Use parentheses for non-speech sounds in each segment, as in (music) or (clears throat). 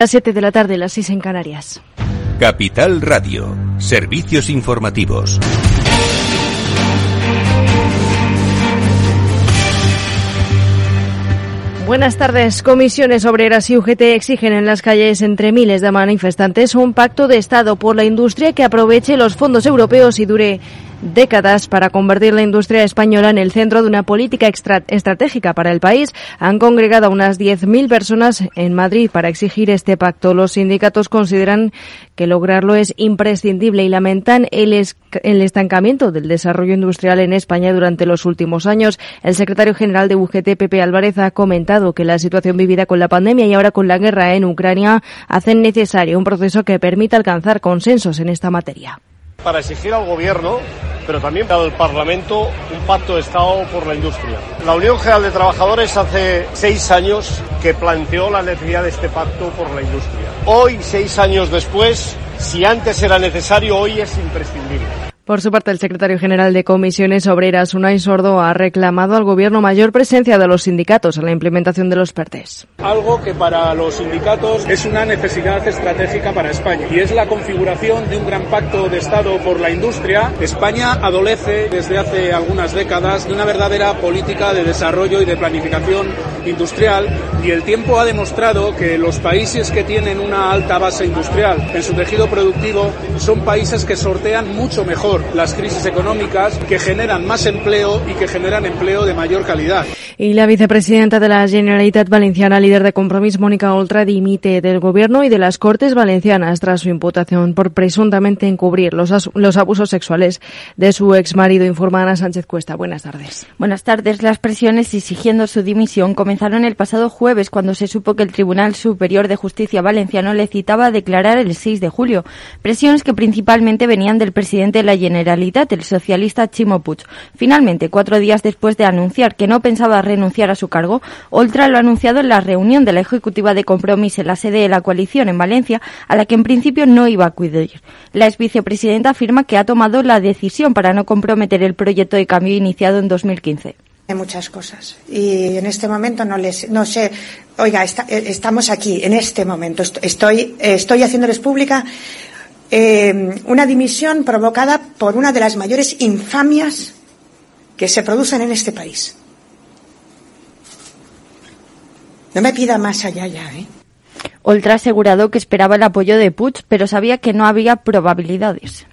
Las 7 de la tarde, las 6 en Canarias. Capital Radio, servicios informativos. Buenas tardes. Comisiones obreras y UGT exigen en las calles entre miles de manifestantes un pacto de Estado por la industria que aproveche los fondos europeos y dure décadas para convertir la industria española en el centro de una política estratégica para el país. Han congregado a unas 10.000 personas en Madrid para exigir este pacto. Los sindicatos consideran que lograrlo es imprescindible y lamentan el, el estancamiento del desarrollo industrial en España durante los últimos años. El secretario general de UGT, Pepe Álvarez, ha comentado que la situación vivida con la pandemia y ahora con la guerra en Ucrania hacen necesario un proceso que permita alcanzar consensos en esta materia para exigir al Gobierno, pero también al Parlamento, un pacto de Estado por la industria. La Unión General de Trabajadores hace seis años que planteó la necesidad de este pacto por la industria. Hoy, seis años después, si antes era necesario, hoy es imprescindible. Por su parte, el secretario general de Comisiones Obreras, Unai Sordo, ha reclamado al Gobierno mayor presencia de los sindicatos en la implementación de los PERTES. Algo que para los sindicatos es una necesidad estratégica para España y es la configuración de un gran pacto de Estado por la industria. España adolece desde hace algunas décadas de una verdadera política de desarrollo y de planificación industrial y el tiempo ha demostrado que los países que tienen una alta base industrial en su tejido productivo son países que sortean mucho mejor las crisis económicas que generan más empleo y que generan empleo de mayor calidad. Y la vicepresidenta de la Generalitat Valenciana, líder de compromiso, Mónica Oltra, dimite del Gobierno y de las Cortes Valencianas tras su imputación por presuntamente encubrir los, los abusos sexuales de su exmarido, informa Ana Sánchez Cuesta. Buenas tardes. Buenas tardes. Las presiones exigiendo su dimisión comenzaron el pasado jueves cuando se supo que el Tribunal Superior de Justicia Valenciano le citaba a declarar el 6 de julio. Presiones que principalmente venían del presidente de la Generalitat, el socialista Chimo. Finalmente, cuatro días después de anunciar que no pensaba renunciar a su cargo, Oltra lo ha anunciado en la reunión de la Ejecutiva de Compromiso en la sede de la coalición en Valencia, a la que en principio no iba a acudir. La ex vicepresidenta afirma que ha tomado la decisión para no comprometer el proyecto de cambio iniciado en 2015 Hay muchas cosas y en este momento no les no sé oiga eh, estamos aquí en este momento estoy estoy haciéndoles pública eh, una dimisión provocada por una de las mayores infamias que se producen en este país. No me pida más allá ya, ¿eh? Oltra asegurado que esperaba el apoyo de Puig, pero sabía que no había probabilidades.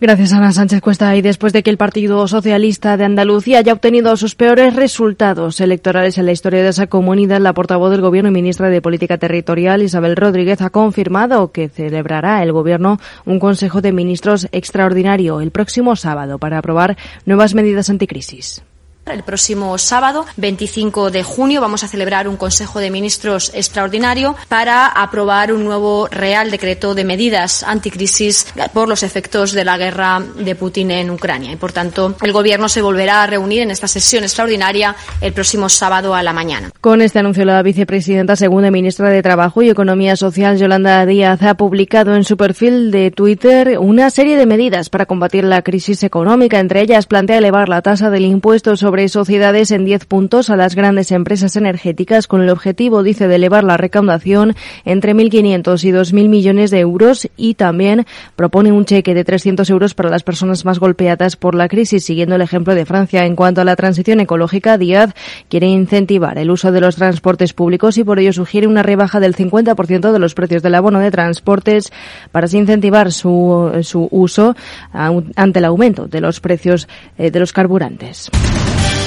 Gracias, Ana Sánchez Cuesta. Y después de que el Partido Socialista de Andalucía haya obtenido sus peores resultados electorales en la historia de esa comunidad, la portavoz del Gobierno y ministra de Política Territorial, Isabel Rodríguez, ha confirmado que celebrará el Gobierno un Consejo de Ministros extraordinario el próximo sábado para aprobar nuevas medidas anticrisis. El próximo sábado, 25 de junio, vamos a celebrar un Consejo de Ministros extraordinario para aprobar un nuevo Real Decreto de medidas anticrisis por los efectos de la guerra de Putin en Ucrania. Y, por tanto, el Gobierno se volverá a reunir en esta sesión extraordinaria el próximo sábado a la mañana. Con este anuncio, la vicepresidenta segunda ministra de Trabajo y Economía Social, Yolanda Díaz, ha publicado en su perfil de Twitter una serie de medidas para combatir la crisis económica. Entre ellas, plantea elevar la tasa del impuesto sobre sobre sociedades en 10 puntos a las grandes empresas energéticas con el objetivo, dice, de elevar la recaudación entre 1.500 y 2.000 millones de euros y también propone un cheque de 300 euros para las personas más golpeadas por la crisis, siguiendo el ejemplo de Francia. En cuanto a la transición ecológica, Díaz quiere incentivar el uso de los transportes públicos y por ello sugiere una rebaja del 50% de los precios del abono de transportes para incentivar su, su uso ante el aumento de los precios eh, de los carburantes.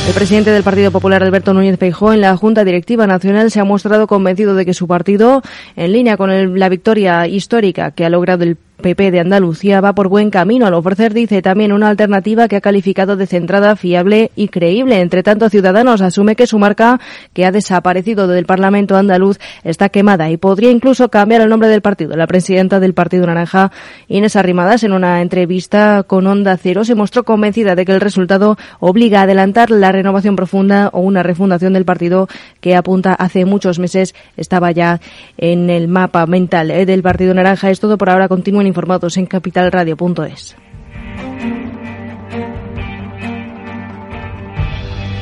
El presidente del Partido Popular, Alberto Núñez Feijóo, en la Junta Directiva Nacional se ha mostrado convencido de que su partido, en línea con la victoria histórica que ha logrado el PP de Andalucía va por buen camino al ofrecer, dice, también una alternativa que ha calificado de centrada, fiable y creíble. Entre tanto, Ciudadanos asume que su marca, que ha desaparecido del Parlamento andaluz, está quemada y podría incluso cambiar el nombre del partido. La presidenta del Partido Naranja, Inés Arrimadas, en una entrevista con Onda Cero, se mostró convencida de que el resultado obliga a adelantar la renovación profunda o una refundación del partido que apunta hace muchos meses estaba ya en el mapa mental eh, del Partido Naranja. Es todo por ahora. Continúen informados en capitalradio.es.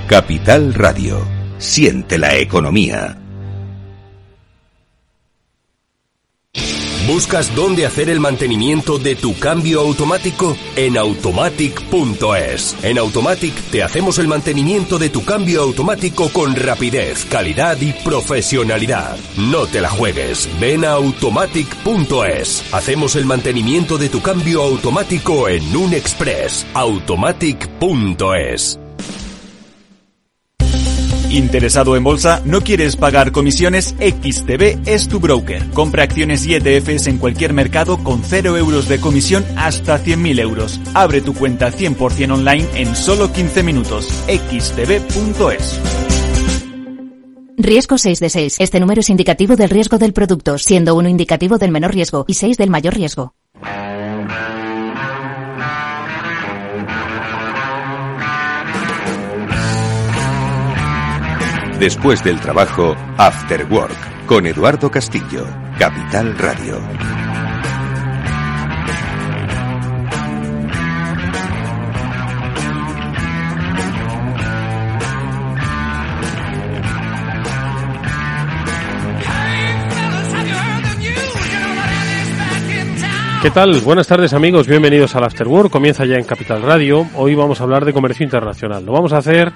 Capital Radio. Siente la economía. ¿Buscas dónde hacer el mantenimiento de tu cambio automático? En automatic.es. En Automatic te hacemos el mantenimiento de tu cambio automático con rapidez, calidad y profesionalidad. No te la juegues. Ven a automatic.es. Hacemos el mantenimiento de tu cambio automático en un express. automatic.es. ¿Interesado en bolsa? ¿No quieres pagar comisiones? XTB es tu broker. Compra acciones y ETFs en cualquier mercado con 0 euros de comisión hasta 100.000 euros. Abre tu cuenta 100% online en solo 15 minutos. xtb.es. Riesgo 6 de 6. Este número es indicativo del riesgo del producto, siendo uno indicativo del menor riesgo y 6 del mayor riesgo. Después del trabajo, After Work, con Eduardo Castillo, Capital Radio. ¿Qué tal? Buenas tardes amigos, bienvenidos al After Work. Comienza ya en Capital Radio. Hoy vamos a hablar de comercio internacional. Lo vamos a hacer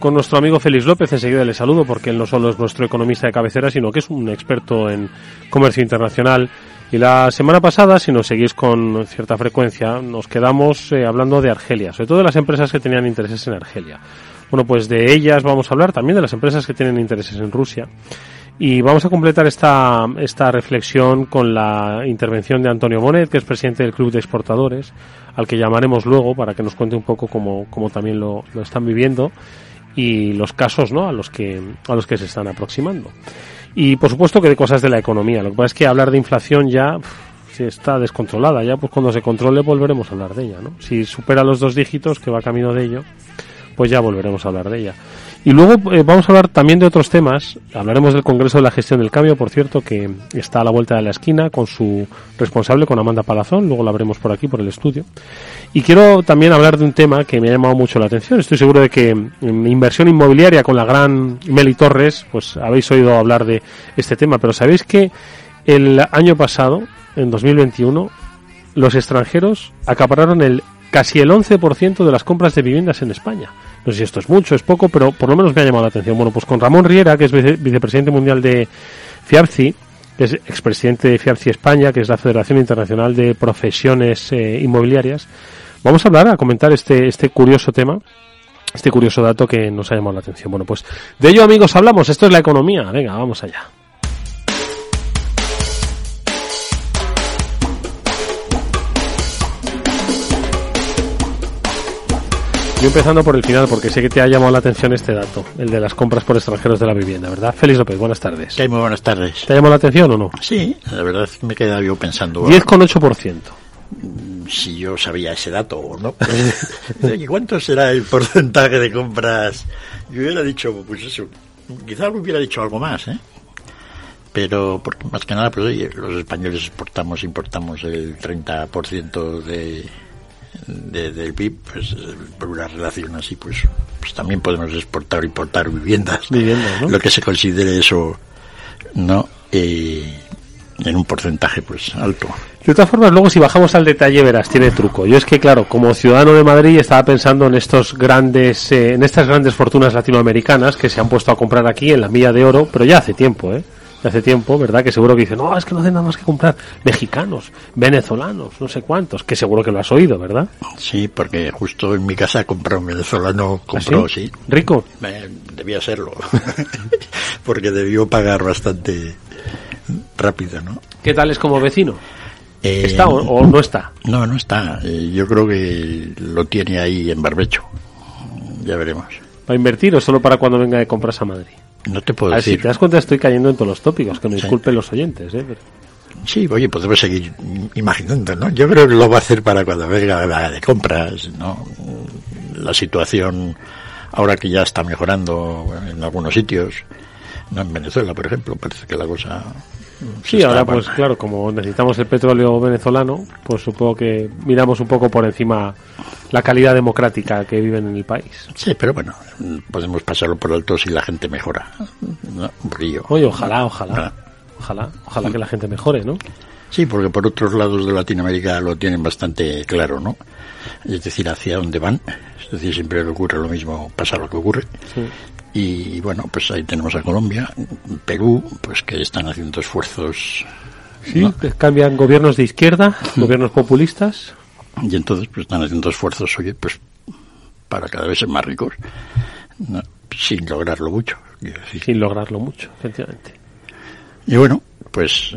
con nuestro amigo Félix López. Enseguida le saludo porque él no solo es nuestro economista de cabecera, sino que es un experto en comercio internacional. Y la semana pasada, si nos seguís con cierta frecuencia, nos quedamos eh, hablando de Argelia, sobre todo de las empresas que tenían intereses en Argelia. Bueno, pues de ellas vamos a hablar también de las empresas que tienen intereses en Rusia. Y vamos a completar esta, esta reflexión con la intervención de Antonio Bonet, que es presidente del Club de Exportadores, al que llamaremos luego para que nos cuente un poco cómo, cómo también lo, lo están viviendo y los casos ¿no? a, los que, a los que se están aproximando. Y por supuesto que de cosas de la economía. Lo que pasa es que hablar de inflación ya si está descontrolada. Ya pues cuando se controle volveremos a hablar de ella. ¿no? Si supera los dos dígitos, que va camino de ello, pues ya volveremos a hablar de ella. Y luego eh, vamos a hablar también de otros temas. Hablaremos del Congreso de la Gestión del Cambio, por cierto, que está a la vuelta de la esquina con su responsable, con Amanda Palazón. Luego la veremos por aquí, por el estudio. Y quiero también hablar de un tema que me ha llamado mucho la atención. Estoy seguro de que en inversión inmobiliaria con la gran Meli Torres, pues habéis oído hablar de este tema. Pero sabéis que el año pasado, en 2021, los extranjeros acapararon el casi el 11% de las compras de viviendas en España. No sé si esto es mucho, es poco, pero por lo menos me ha llamado la atención. Bueno, pues con Ramón Riera, que es vicepresidente mundial de FIARCI, que es expresidente de FIARCI España, que es la Federación Internacional de Profesiones eh, Inmobiliarias, vamos a hablar, a comentar este, este curioso tema, este curioso dato que nos ha llamado la atención. Bueno, pues de ello, amigos, hablamos. Esto es la economía. Venga, vamos allá. Yo empezando por el final, porque sé que te ha llamado la atención este dato, el de las compras por extranjeros de la vivienda, ¿verdad? Félix López, buenas tardes. Muy buenas tardes. ¿Te ha llamado la atención o no? Sí, la verdad me he quedado yo pensando. 10,8%. Si yo sabía ese dato o no. (laughs) ¿Y cuánto será el porcentaje de compras? Yo hubiera dicho, pues eso, quizás hubiera dicho algo más, ¿eh? Pero, porque más que nada, pues oye, los españoles exportamos, importamos el 30% de de, del PIB, pues por una relación así, pues, pues también podemos exportar o importar viviendas. Viviendas, ¿no? Lo que se considere eso, ¿no? Eh, en un porcentaje, pues, alto. De todas formas, luego si bajamos al detalle verás, tiene truco. Yo es que, claro, como ciudadano de Madrid estaba pensando en estos grandes, eh, en estas grandes fortunas latinoamericanas que se han puesto a comprar aquí en la milla de oro, pero ya hace tiempo, ¿eh? Hace tiempo, ¿verdad? Que seguro que dicen, no, es que no hacen nada más que comprar mexicanos, venezolanos, no sé cuántos, que seguro que lo has oído, ¿verdad? Sí, porque justo en mi casa compró un venezolano, compró, ¿Ah, sí? ¿Rico? Eh, debía serlo, (laughs) porque debió pagar bastante rápido, ¿no? ¿Qué tal es como vecino? Eh, ¿Está o, o, no está? No, no está. Eh, yo creo que lo tiene ahí en barbecho. Ya veremos. ¿Va a invertir o solo para cuando venga de compras a Madrid? No te puedo a decir. Si te das cuenta, estoy cayendo en todos los tópicos, que me Sí. disculpen los oyentes, ¿eh? Pero- Sí, oye, podemos seguir imaginando, ¿no? Yo creo que lo va a hacer para cuando venga la de compras, ¿no? La situación ahora que ya está mejorando en algunos sitios, no en Venezuela, por ejemplo, parece que la cosa Sí, está- ahora pues claro, como necesitamos el petróleo venezolano, pues supongo que miramos un poco por encima la calidad democrática que viven en el país. Sí, pero bueno, podemos pasarlo por alto si la gente mejora, ¿no? Un brillo. Oye, ojalá, ojalá. Ah, Ojalá, ojalá que la gente mejore, ¿no? Sí, porque por otros lados de Latinoamérica lo tienen bastante claro, ¿no? Es decir, hacia dónde van. Es decir, siempre le ocurre lo mismo, pasa lo que ocurre. Y bueno, pues ahí tenemos a Colombia, Perú, pues que están haciendo esfuerzos. Sí, cambian gobiernos de izquierda, gobiernos populistas. Y entonces pues están haciendo esfuerzos, oye, pues para cada vez ser más ricos, sin lograrlo mucho. Sin lograrlo mucho, efectivamente. Y bueno, pues,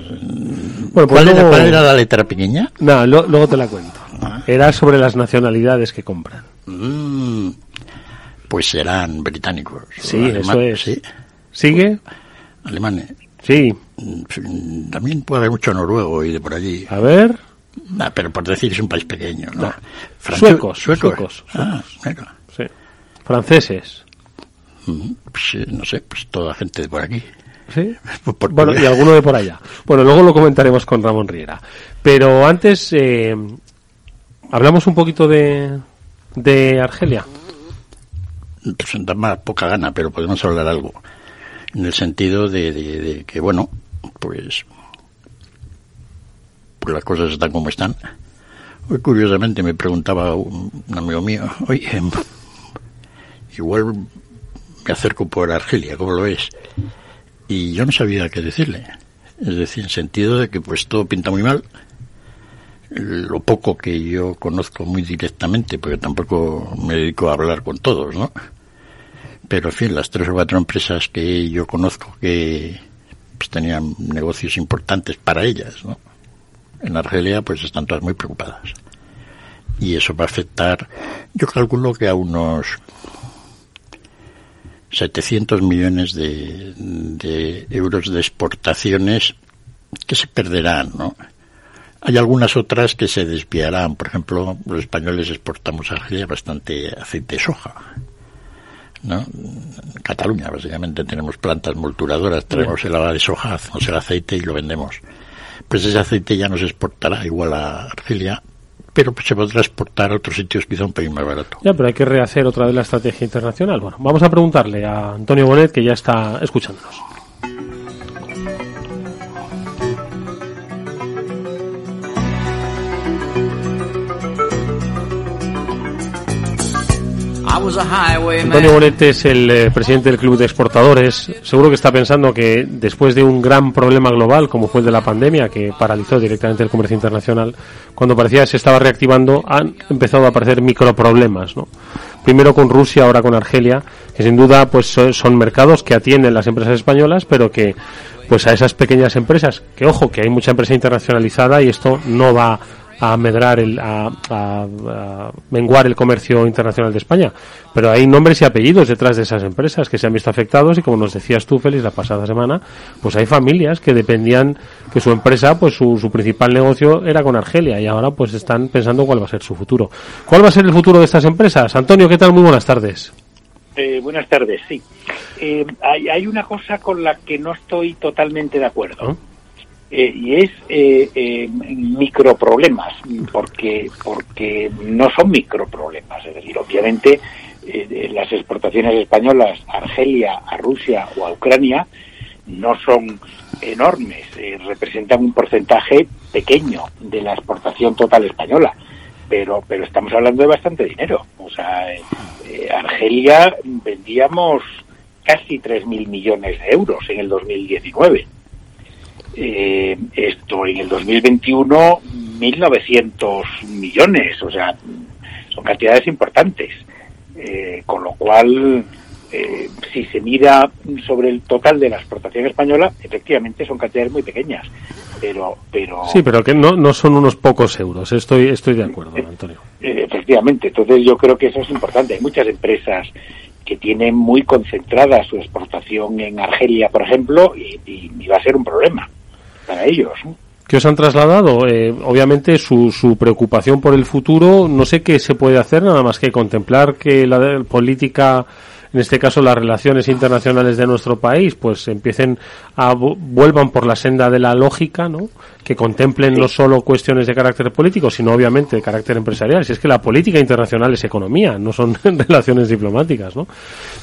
bueno, pues ¿cuál, era, la letra pequeña? No, luego te la cuento. Ah. Era sobre las nacionalidades que compran. Mm, pues serán británicos. Sí, eso es. ¿Sigue? Alemanes. Sí. Mm, también puede haber mucho noruego y de por allí. A ver. Ah, pero por decir es un país pequeño, ¿no? Suecos, suecos, Ah, Sí. Franceses. Mm, pues, no sé, pues toda gente de por aquí. ¿Sí? (laughs) bueno, y alguno de por allá. Bueno, luego lo comentaremos con Ramón Riera. Pero antes, eh, hablamos un poquito de, de Argelia. Pues da más poca gana, pero podemos hablar algo. En el sentido de, que, bueno, pues, pues las cosas están como están. Hoy, curiosamente, me preguntaba un, amigo mío, oye, igual me acerco por Argelia, ¿cómo lo es? y yo no sabía qué decirle. Es decir, en sentido de que pues todo pinta muy mal. Lo poco que yo conozco muy directamente, porque tampoco me dedico a hablar con todos, ¿no? Pero en fin, las tres o cuatro empresas que yo conozco que pues, tenían negocios importantes para ellas, ¿no? En Argelia pues están todas muy preocupadas. Y eso va a afectar, yo calculo que a unos 700 millones de, euros de exportaciones que se perderán, ¿no? Hay algunas otras que se desviarán. Por ejemplo, los españoles exportamos a Argelia bastante aceite de soja. ¿no? Cataluña, básicamente, tenemos plantas molturadoras, traemos el agua de soja, hacemos el aceite y lo vendemos. Pues ese aceite ya no se exportará igual a Argelia, pero se podrá exportar a otros sitios quizá un pelín más barato. Ya, pero hay que rehacer otra vez la estrategia internacional. Bueno, vamos a preguntarle a Antonio Bonet, que ya está escuchándonos. Antonio Bonet es el eh, presidente del Club de Exportadores. Seguro que está pensando que después de un gran problema global, como fue el de la pandemia, que paralizó directamente el comercio internacional, cuando parecía que se estaba reactivando, han empezado a aparecer microproblemas. Primero con Rusia, ahora con Argelia, que sin duda pues son mercados que atienden las empresas españolas, pero que pues a esas pequeñas empresas, que ojo, que hay mucha empresa internacionalizada y esto no va a medrar, el, a, menguar el comercio internacional de España. Pero hay nombres y apellidos detrás de esas empresas que se han visto afectados y como nos decías tú, Félix, la pasada semana, pues hay familias que dependían que su empresa, pues su, su principal negocio era con Argelia y ahora pues están pensando cuál va a ser su futuro. ¿Cuál va a ser el futuro de estas empresas? Antonio, ¿qué tal? Muy buenas tardes. Eh, buenas tardes, sí. Eh, hay, hay, una cosa con la que no estoy totalmente de acuerdo. ¿Ah? Eh, y es eh, eh, microproblemas, porque, porque no son microproblemas. Es decir, obviamente eh, las exportaciones españolas a Argelia, a Rusia o a Ucrania no son enormes, representan un porcentaje pequeño de la exportación total española. Pero, pero estamos hablando de bastante dinero. O sea, Argelia vendíamos casi 3.000 millones de euros en el 2019 eh, esto en el 2021 1.900 millones, o sea, son cantidades importantes, eh, con lo cual eh, si se mira sobre el total de la exportación española, efectivamente son cantidades muy pequeñas, pero pero sí, pero que no no son unos pocos euros. Estoy estoy de acuerdo, eh, Antonio. efectivamente, entonces yo creo que eso es importante. Hay muchas empresas que tienen muy concentrada su exportación en Argelia, por ejemplo, y va a ser un problema para ellos. ¿Qué os han trasladado? Eh, obviamente su, su preocupación por el futuro, no sé qué se puede hacer nada más que contemplar que la política en este caso las relaciones internacionales de nuestro país, pues empiecen a vuelvan por la senda de la lógica, ¿no? Que contemplen no solo cuestiones de carácter político, sino obviamente de carácter empresarial. Si es que la política internacional es economía, no son (laughs) relaciones diplomáticas, ¿no?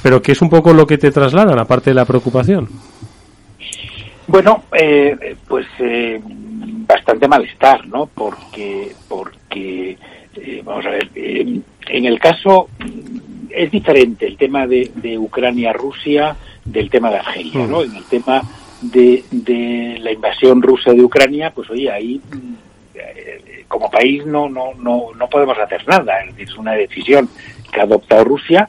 Pero que es un poco lo que te trasladan, aparte de la preocupación. Bueno, eh, pues eh, bastante malestar, ¿no? Porque, porque eh, vamos a ver, en el caso es diferente el tema de, Ucrania-Rusia del tema de Argelia, ¿no? En el tema de, de la invasión rusa de Ucrania, pues oye, ahí como país no, no, no, no podemos hacer nada, es decir, es una decisión que ha adoptado Rusia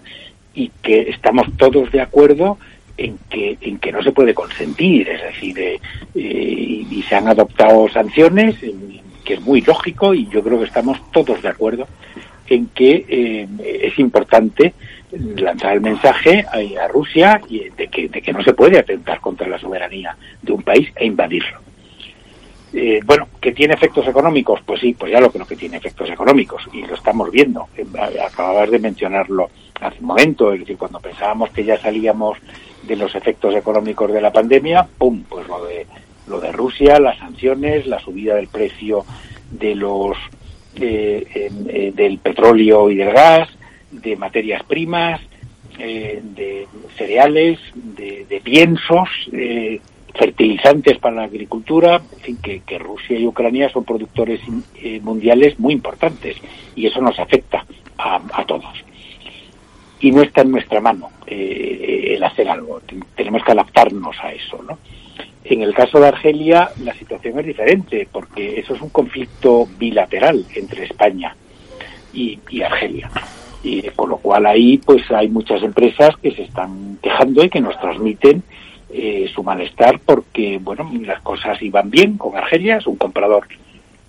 y que estamos todos de acuerdo en que, en que no se puede consentir, es decir, eh, y, se han adoptado sanciones, que es muy lógico y yo creo que estamos todos de acuerdo en que eh, es importante lanzar el mensaje a, Rusia de que, de que no se puede atentar contra la soberanía de un país e invadirlo. Eh, bueno, que tiene efectos económicos, pues sí, pues ya lo creo que tiene efectos económicos y lo estamos viendo. Acababas de mencionarlo hace un momento, es decir, cuando pensábamos que ya salíamos de los efectos económicos de la pandemia, ¡pum! Pues lo de, lo de Rusia, las sanciones, la subida del precio de los eh, eh, del petróleo y del gas, de materias primas, eh, de cereales, de, de piensos, fertilizantes para la agricultura, en fin, que, Rusia y Ucrania son productores mundiales muy importantes y eso nos afecta a todos y no está en nuestra mano eh, el hacer algo. Tenemos que adaptarnos a eso, ¿no? En el caso de Argelia la situación es diferente porque eso es un conflicto bilateral entre España y, Argelia. Y con lo cual ahí pues hay muchas empresas que se están quejando y que nos transmiten eh, su malestar porque bueno las cosas iban bien con Argelia, es un comprador,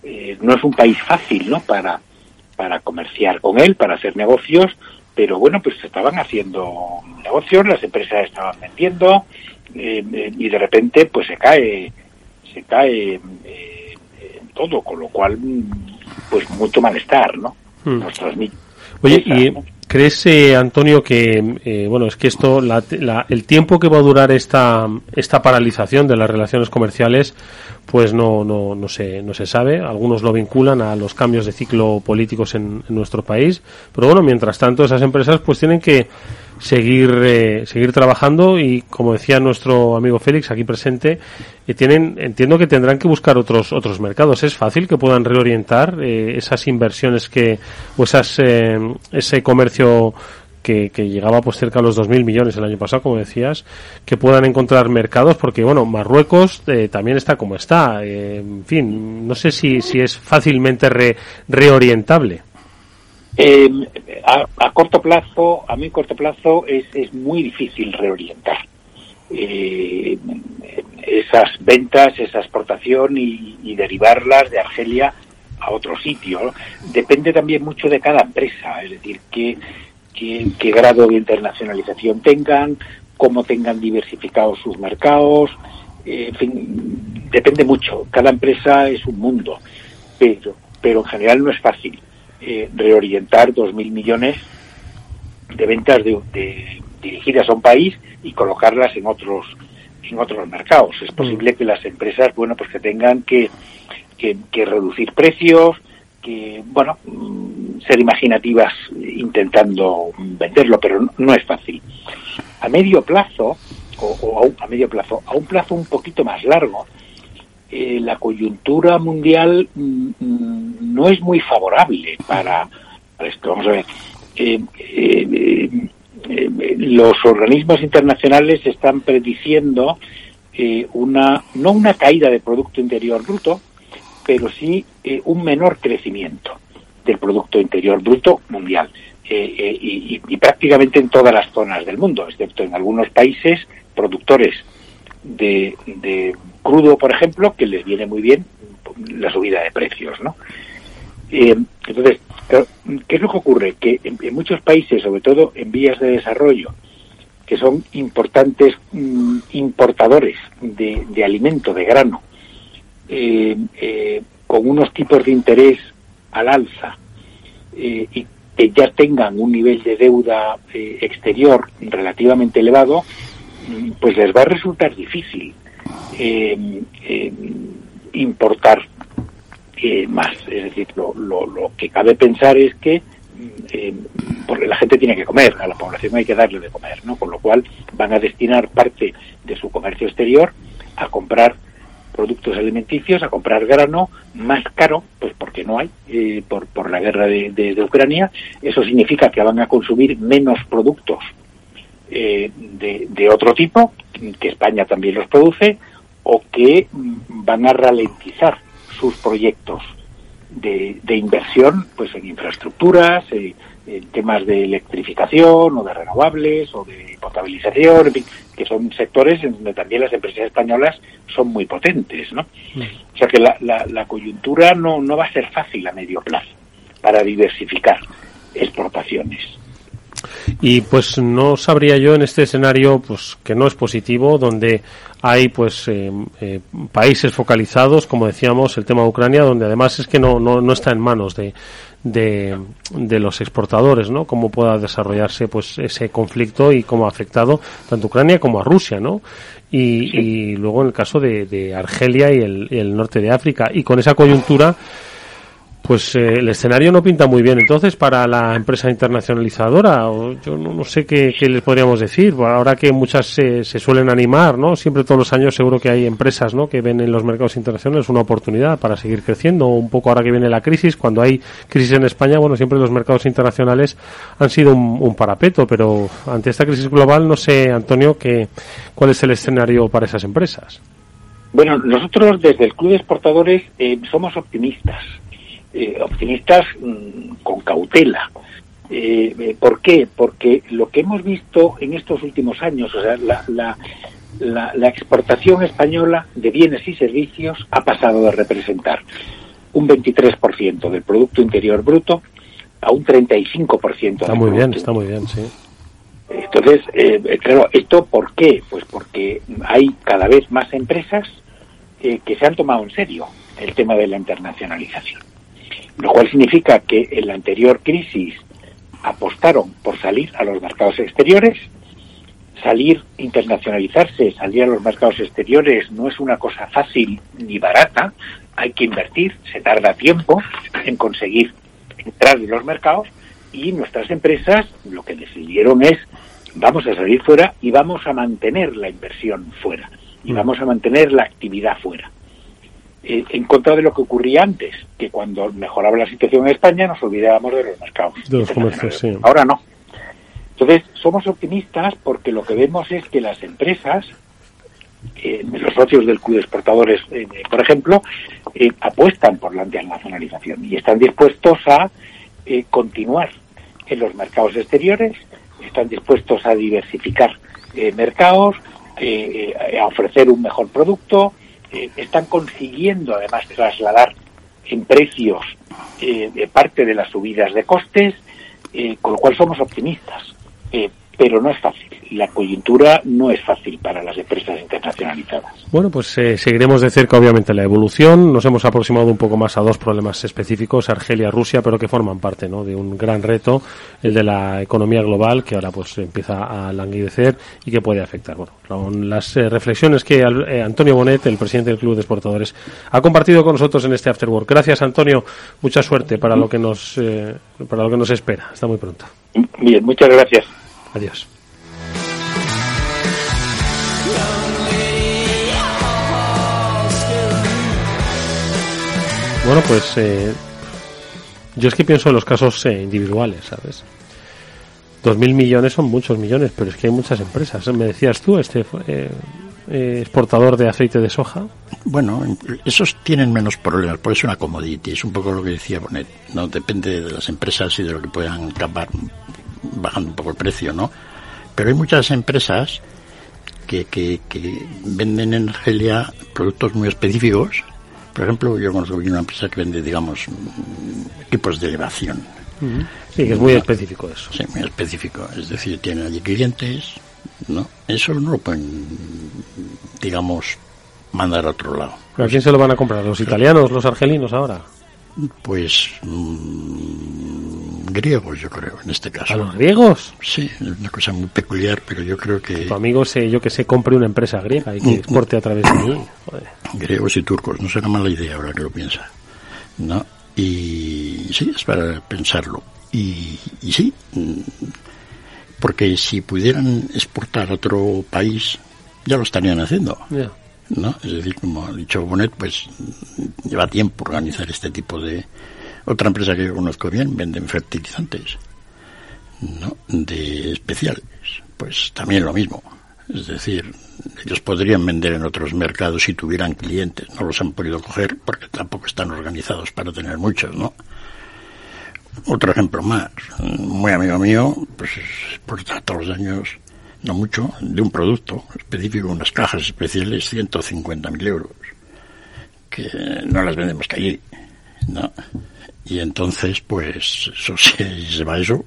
eh, no es un país fácil, ¿no? Para para comerciar con él, para hacer negocios, pero bueno, pues se estaban haciendo negocios, las empresas estaban vendiendo eh, eh, y de repente pues se cae, se cae eh, todo, con lo cual pues mucho malestar, ¿no? Hmm. Nos transmite. Oye, y ¿Crees, eh, Antonio, que eh, bueno es que esto, el tiempo que va a durar esta esta paralización de las relaciones comerciales, pues no no no se no se sabe. Algunos lo vinculan a los cambios de ciclo políticos en nuestro país, pero bueno, mientras tanto esas empresas pues tienen que seguir eh, seguir trabajando y como decía nuestro amigo Félix aquí presente eh, tienen entiendo que tendrán que buscar otros otros mercados es fácil que puedan reorientar eh, esas inversiones que o esas ese comercio que, que, llegaba pues cerca a los 2.000 millones el año pasado, como decías, que puedan encontrar mercados, porque bueno, Marruecos también está como está. en fin, no sé si, si es fácilmente reorientable. Eh, a, corto plazo, a muy corto plazo, es, es muy difícil reorientar eh, esas ventas, esa exportación y, derivarlas de Argelia a otro sitio. Depende también mucho de cada empresa, es decir, qué, qué, grado de internacionalización tengan, cómo tengan diversificados sus mercados, eh, en fin, depende mucho. Cada empresa es un mundo, pero, pero en general no es fácil eh, reorientar 2.000 millones de ventas de, dirigidas a un país y colocarlas en otros en otros mercados. Es posible mm. que las empresas, bueno, pues que tengan que, que, reducir precios, que, bueno, mm, ser imaginativas intentando venderlo, pero no, es fácil. A medio plazo, o, a, a, medio plazo, a un plazo un poquito más largo, eh, la coyuntura mundial mm, mm, no es muy favorable para, esto. Vamos a ver. Eh, eh, los organismos internacionales están prediciendo una no una caída del producto interior bruto, pero sí un menor crecimiento del producto interior bruto mundial y, prácticamente en todas las zonas del mundo, excepto en algunos países productores de crudo, por ejemplo, que les viene muy bien la subida de precios, ¿no? Eh, entonces, ¿qué es lo que ocurre? Que en, muchos países, sobre todo en vías de desarrollo, que son importantes mm, importadores de, de, alimento, de grano, eh, eh, con unos tipos de interés al alza y que ya tengan un nivel de deuda exterior relativamente elevado, mm, pues les va a resultar difícil eh, eh, importar eh, más. Es decir, lo, lo, que cabe pensar es que eh, la gente tiene que comer, a la población hay que darle de comer, ¿no? Con lo cual van a destinar parte de su comercio exterior a comprar productos alimenticios, a comprar grano más caro, pues porque no hay, eh, por, por la guerra de, de, Ucrania. Eso significa que van a consumir menos productos eh, de, de, otro tipo, que España también los produce, o que van a ralentizar sus proyectos de, de inversión pues en infraestructuras, eh, en temas de electrificación o de renovables o de potabilización, que son sectores en donde también las empresas españolas son muy potentes, ¿no? O sea que la, la, la coyuntura no, no va a ser fácil a medio plazo para diversificar exportaciones. Y pues no sabría yo en este escenario pues que no es positivo, donde hay pues eh, eh, países focalizados, como decíamos, el tema de Ucrania, donde además es que no, no, no está en manos de, de, de, los exportadores, ¿no? Cómo pueda desarrollarse pues ese conflicto y cómo ha afectado tanto a Ucrania como a Rusia, ¿no? Y, y luego en el caso de, de Argelia y el, el norte de África. Y con esa coyuntura pues eh, el escenario no pinta muy bien entonces para la empresa internacionalizadora. yo no, sé qué, les podríamos decir. Ahora que muchas se, suelen animar, ¿no? Siempre todos los años seguro que hay empresas, ¿no? Que ven en los mercados internacionales una oportunidad para seguir creciendo. Un poco ahora que viene la crisis, cuando hay crisis en España, bueno, siempre los mercados internacionales han sido un, parapeto, pero ante esta crisis global no sé, Antonio, que, cuál es el escenario para esas empresas. Bueno, nosotros desde el Club de Exportadores eh, somos optimistas eh, optimistas mm, con cautela. Eh, eh, ¿Por qué? Porque lo que hemos visto en estos últimos años, o sea, la, la, la, exportación española de bienes y servicios ha pasado de representar un 23% del Producto Interior Bruto a un 35%. Está muy bien, está muy bien, sí. Entonces, claro, ¿esto por qué? Pues porque hay cada vez más empresas que se han tomado en serio el tema de la internacionalización lo cual significa que en la anterior crisis apostaron por salir a los mercados exteriores. Salir, internacionalizarse, salir a los mercados exteriores no es una cosa fácil ni barata. Hay que invertir, se tarda tiempo en conseguir entrar en los mercados y nuestras empresas lo que decidieron es vamos a salir fuera y vamos a mantener la inversión fuera y mm. vamos a mantener la actividad fuera. Eh, en contra de lo que ocurría antes, que cuando mejoraba la situación en España nos olvidábamos de los mercados. De los comercios, sí. Ahora no. Entonces, somos optimistas porque lo que vemos es que las empresas, eh, los socios del Club de Exportadores, eh, por ejemplo, apuestan por la internacionalización y están dispuestos a continuar en los mercados exteriores, están dispuestos a diversificar mercados, a ofrecer un mejor producto, eh, están consiguiendo además trasladar en precios eh, parte de las subidas de costes, eh, con lo cual somos optimistas. pero no es fácil la coyuntura no es fácil para las empresas internacionalizadas. Bueno, pues eh, seguiremos de cerca obviamente la evolución. Nos hemos aproximado un poco más a dos problemas específicos, Argelia, Rusia, pero que forman parte ¿no? de un gran reto, el de la economía global, que ahora pues empieza a languidecer y que puede afectar. Bueno, con las eh, reflexiones que eh, Antonio Bonet, el presidente del Club de Exportadores, ha compartido con nosotros en este Afterwork. Gracias, Antonio. Mucha suerte para lo que nos, para lo que nos espera. Hasta muy pronto. Bien, muchas gracias. Adiós. Bueno, pues eh, yo es que pienso en los casos eh, individuales, ¿sabes? Dos mil millones son muchos millones, pero es que hay muchas empresas. Me decías tú, este eh, exportador de aceite de soja. Bueno, esos tienen menos problemas, por eso una commodity, es un poco lo que decía Bonet, ¿no? Depende de las empresas y de lo que puedan acabar bajando un poco el precio, ¿no? Pero hay muchas empresas que, que, que venden en Argelia productos muy específicos por ejemplo, yo conozco una empresa que vende, digamos, equipos de elevación. Sí, que es muy específico eso. Sí, muy específico. Es decir, tienen allí clientes, ¿no? Eso no lo pueden, digamos, mandar a otro lado. ¿A quién se lo van a comprar? ¿Los italianos, los argelinos ahora? Pues mm, griegos, yo creo, en este caso. ¿A los griegos? Sí, es una cosa muy peculiar, pero yo creo que... Tu amigo, se, yo que sé, compre una empresa griega y que mm, exporte a través de ahí. Griegos y turcos, no será mala idea ahora que lo piensa. ¿No? Y sí, es para pensarlo. Y, y sí, mm, porque si pudieran exportar a otro país, ya lo estarían haciendo. ¿no? Es decir, como ha dicho Bonet, pues lleva tiempo organizar este tipo de... Otra empresa que yo conozco bien, venden fertilizantes, ¿no? De especiales. Pues también lo mismo. Es decir, ellos podrían vender en otros mercados si tuvieran clientes. No los han podido coger porque tampoco están organizados para tener muchos, ¿no? Otro ejemplo más, muy amigo mío, pues por todos los años, no mucho, de un producto específico, unas cajas especiales, 150.000 euros, que no las vendemos que allí, ¿no? Y entonces, pues, eso se, (laughs) se va eso,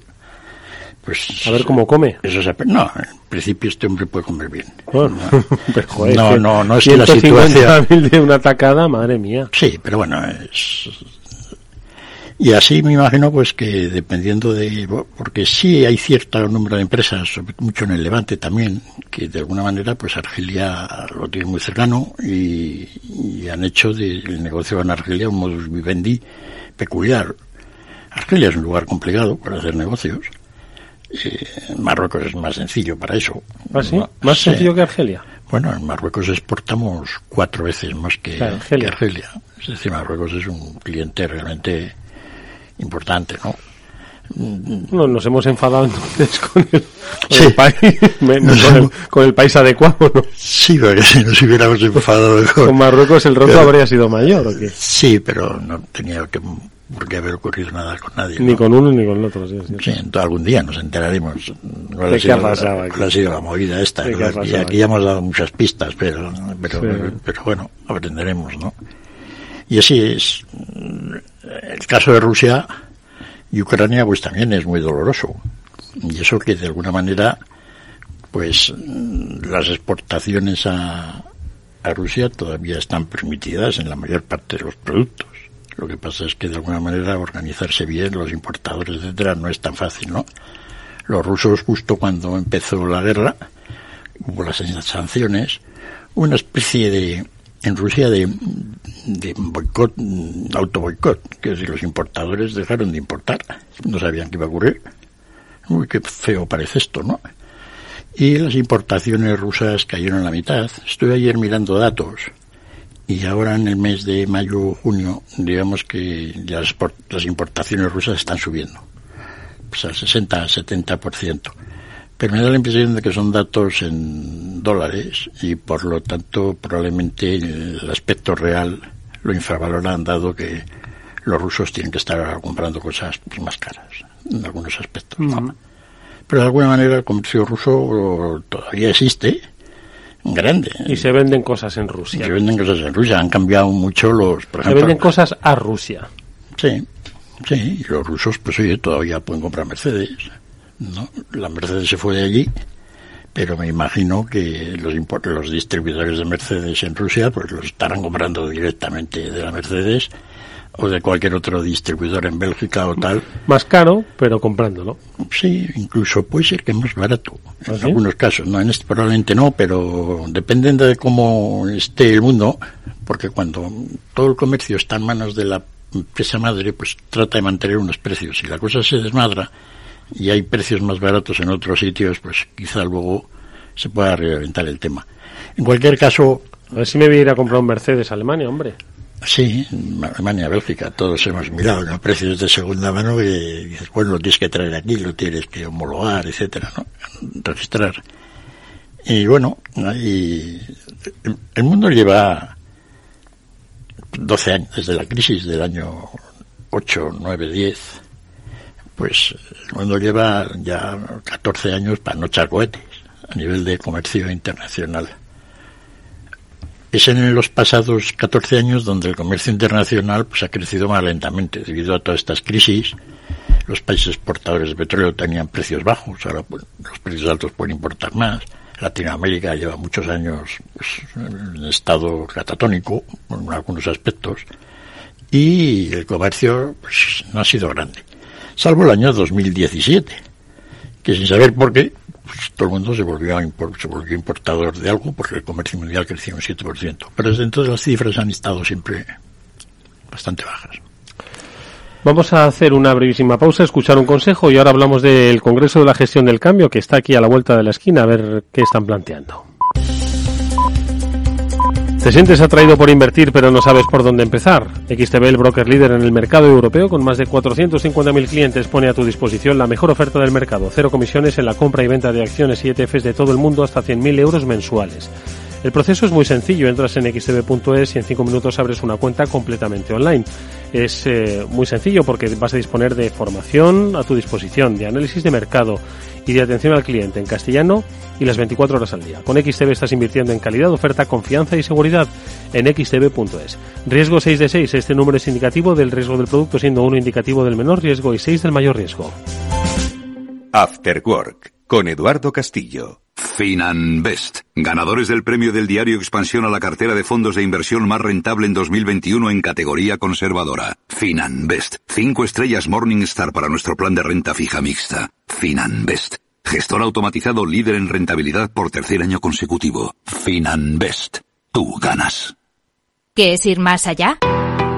pues... A ver cómo come. Eso se, no, en principio este hombre puede comer bien. Bueno, no, (laughs) pero, joder, no, no, no es que la situación... de una tacada, madre mía. Sí, pero bueno, es y así me imagino pues que dependiendo de, porque sí hay cierto número de empresas, mucho en el Levante también, que de alguna manera pues Argelia lo tiene muy cercano y, han hecho del negocio en Argelia un modus vivendi peculiar. Argelia es un lugar complicado para hacer negocios. Eh, Marruecos es más sencillo para eso. ¿Ah, sí? ¿Más sencillo que Argelia? Bueno, en Marruecos exportamos cuatro veces más que, Argelia. que Argelia. Es decir, Marruecos es un cliente realmente importante, ¿no? No, nos hemos enfadado entonces con el, país, (laughs) con, el, país adecuado, ¿no? Sí, porque si nos hubiéramos enfadado con, con Marruecos el roto habría sido mayor, ¿o qué? Sí, pero no tenía que, por qué haber ocurrido nada con nadie. Ni con uno ni con el otro, sí. Sí, algún día nos enteraremos. ¿De qué ha pasado aquí? ha sido la movida esta? Y aquí ya hemos dado muchas pistas, pero, pero, pero bueno, aprenderemos, ¿no? Y así es el caso de Rusia y Ucrania pues también es muy doloroso. Y eso que de alguna manera pues las exportaciones a, a Rusia todavía están permitidas en la mayor parte de los productos. Lo que pasa es que de alguna manera organizarse bien, los importadores, etcétera, no es tan fácil, ¿no? Los rusos, justo cuando empezó la guerra, hubo las sanciones, una especie de, en Rusia de, de boicot, auto boicot, que es los importadores dejaron de importar, no sabían qué iba a ocurrir. Uy, qué feo parece esto, ¿no? Y las importaciones rusas cayeron a la mitad. Estuve ayer mirando datos y ahora en el mes de mayo junio, digamos que las, las importaciones rusas están subiendo, pues al 60-70% pero me da la impresión de que son datos en dólares y por lo tanto probablemente el aspecto real lo infravaloran dado que los rusos tienen que estar comprando cosas pues, más caras en algunos aspectos. Pero de alguna manera el comercio ruso todavía existe, grande. Y se venden cosas en Rusia. Se venden cosas en Rusia, han cambiado mucho los... Por se venden cosas a Rusia. Sí, sí, y los rusos pues oye, todavía pueden comprar Mercedes ¿no? La Mercedes se fue de allí, pero me imagino que los, los distribuidores de Mercedes en Rusia pues los estarán comprando directamente de la Mercedes o de cualquier otro distribuidor en Bélgica o tal. Más caro, pero comprándolo. Sí, incluso puede ser que más barato. En ¿Ah, algunos casos, no, en este probablemente no, pero dependiendo de cómo esté el mundo, porque cuando todo el comercio está en manos de la empresa madre, pues trata de mantener unos precios. Si la cosa se desmadra, y hay precios más baratos en otros sitios, pues quizá luego se pueda reventar el tema. En cualquier caso... A ver si me voy a ir a comprar un Mercedes a Alemania, hombre. Sí, Alemania, Bélgica, todos hemos mirado los precios de segunda mano y dices, bueno, lo tienes que traer aquí, lo tienes que homologar, etcétera, ¿no? Registrar. Y bueno, y el mundo lleva 12 años, desde la crisis del año 8, 9, 10, pues mundo lleva ya 14 años para no echar cohetes a nivel de comercio internacional. Es en los pasados 14 años donde el comercio internacional pues, ha crecido más lentamente debido a todas estas crisis. Los países exportadores de petróleo tenían precios bajos, ahora pues, los precios altos pueden importar más. Latinoamérica lleva muchos años pues, en estado catatónico en algunos aspectos y el comercio pues, no ha sido grande salvo el año 2017, que sin saber por qué, pues, todo el mundo se volvió, se volvió importador de algo porque el comercio mundial creció un 7%. Pero desde entonces las cifras han estado siempre bastante bajas. Vamos a hacer una brevísima pausa, escuchar un consejo y ahora hablamos del Congreso de la Gestión del Cambio que está aquí a la vuelta de la esquina a ver qué están planteando. ¿Te sientes atraído por invertir pero no sabes por dónde empezar? XTB, el broker líder en el mercado europeo con más de 450.000 clientes, pone a tu disposición la mejor oferta del mercado. Cero comisiones en la compra y venta de acciones y ETFs de todo el mundo hasta 100.000 euros mensuales. El proceso es muy sencillo, entras en xtb.es y en 5 minutos abres una cuenta completamente online. Es eh, muy sencillo porque vas a disponer de formación a tu disposición, de análisis de mercado y de atención al cliente en castellano y las 24 horas al día. Con XTB estás invirtiendo en calidad, oferta, confianza y seguridad en xtb.es. Riesgo 6 de 6, este número es indicativo del riesgo del producto, siendo uno indicativo del menor riesgo y 6 del mayor riesgo. After Work, con Eduardo Castillo. Finanbest, ganadores del premio del diario Expansión a la cartera de fondos de inversión más rentable en 2021 en categoría conservadora. Finanbest, cinco estrellas Morningstar para nuestro plan de renta fija mixta. Finanbest, gestor automatizado líder en rentabilidad por tercer año consecutivo. Finanbest, tú ganas. ¿Qué es ir más allá?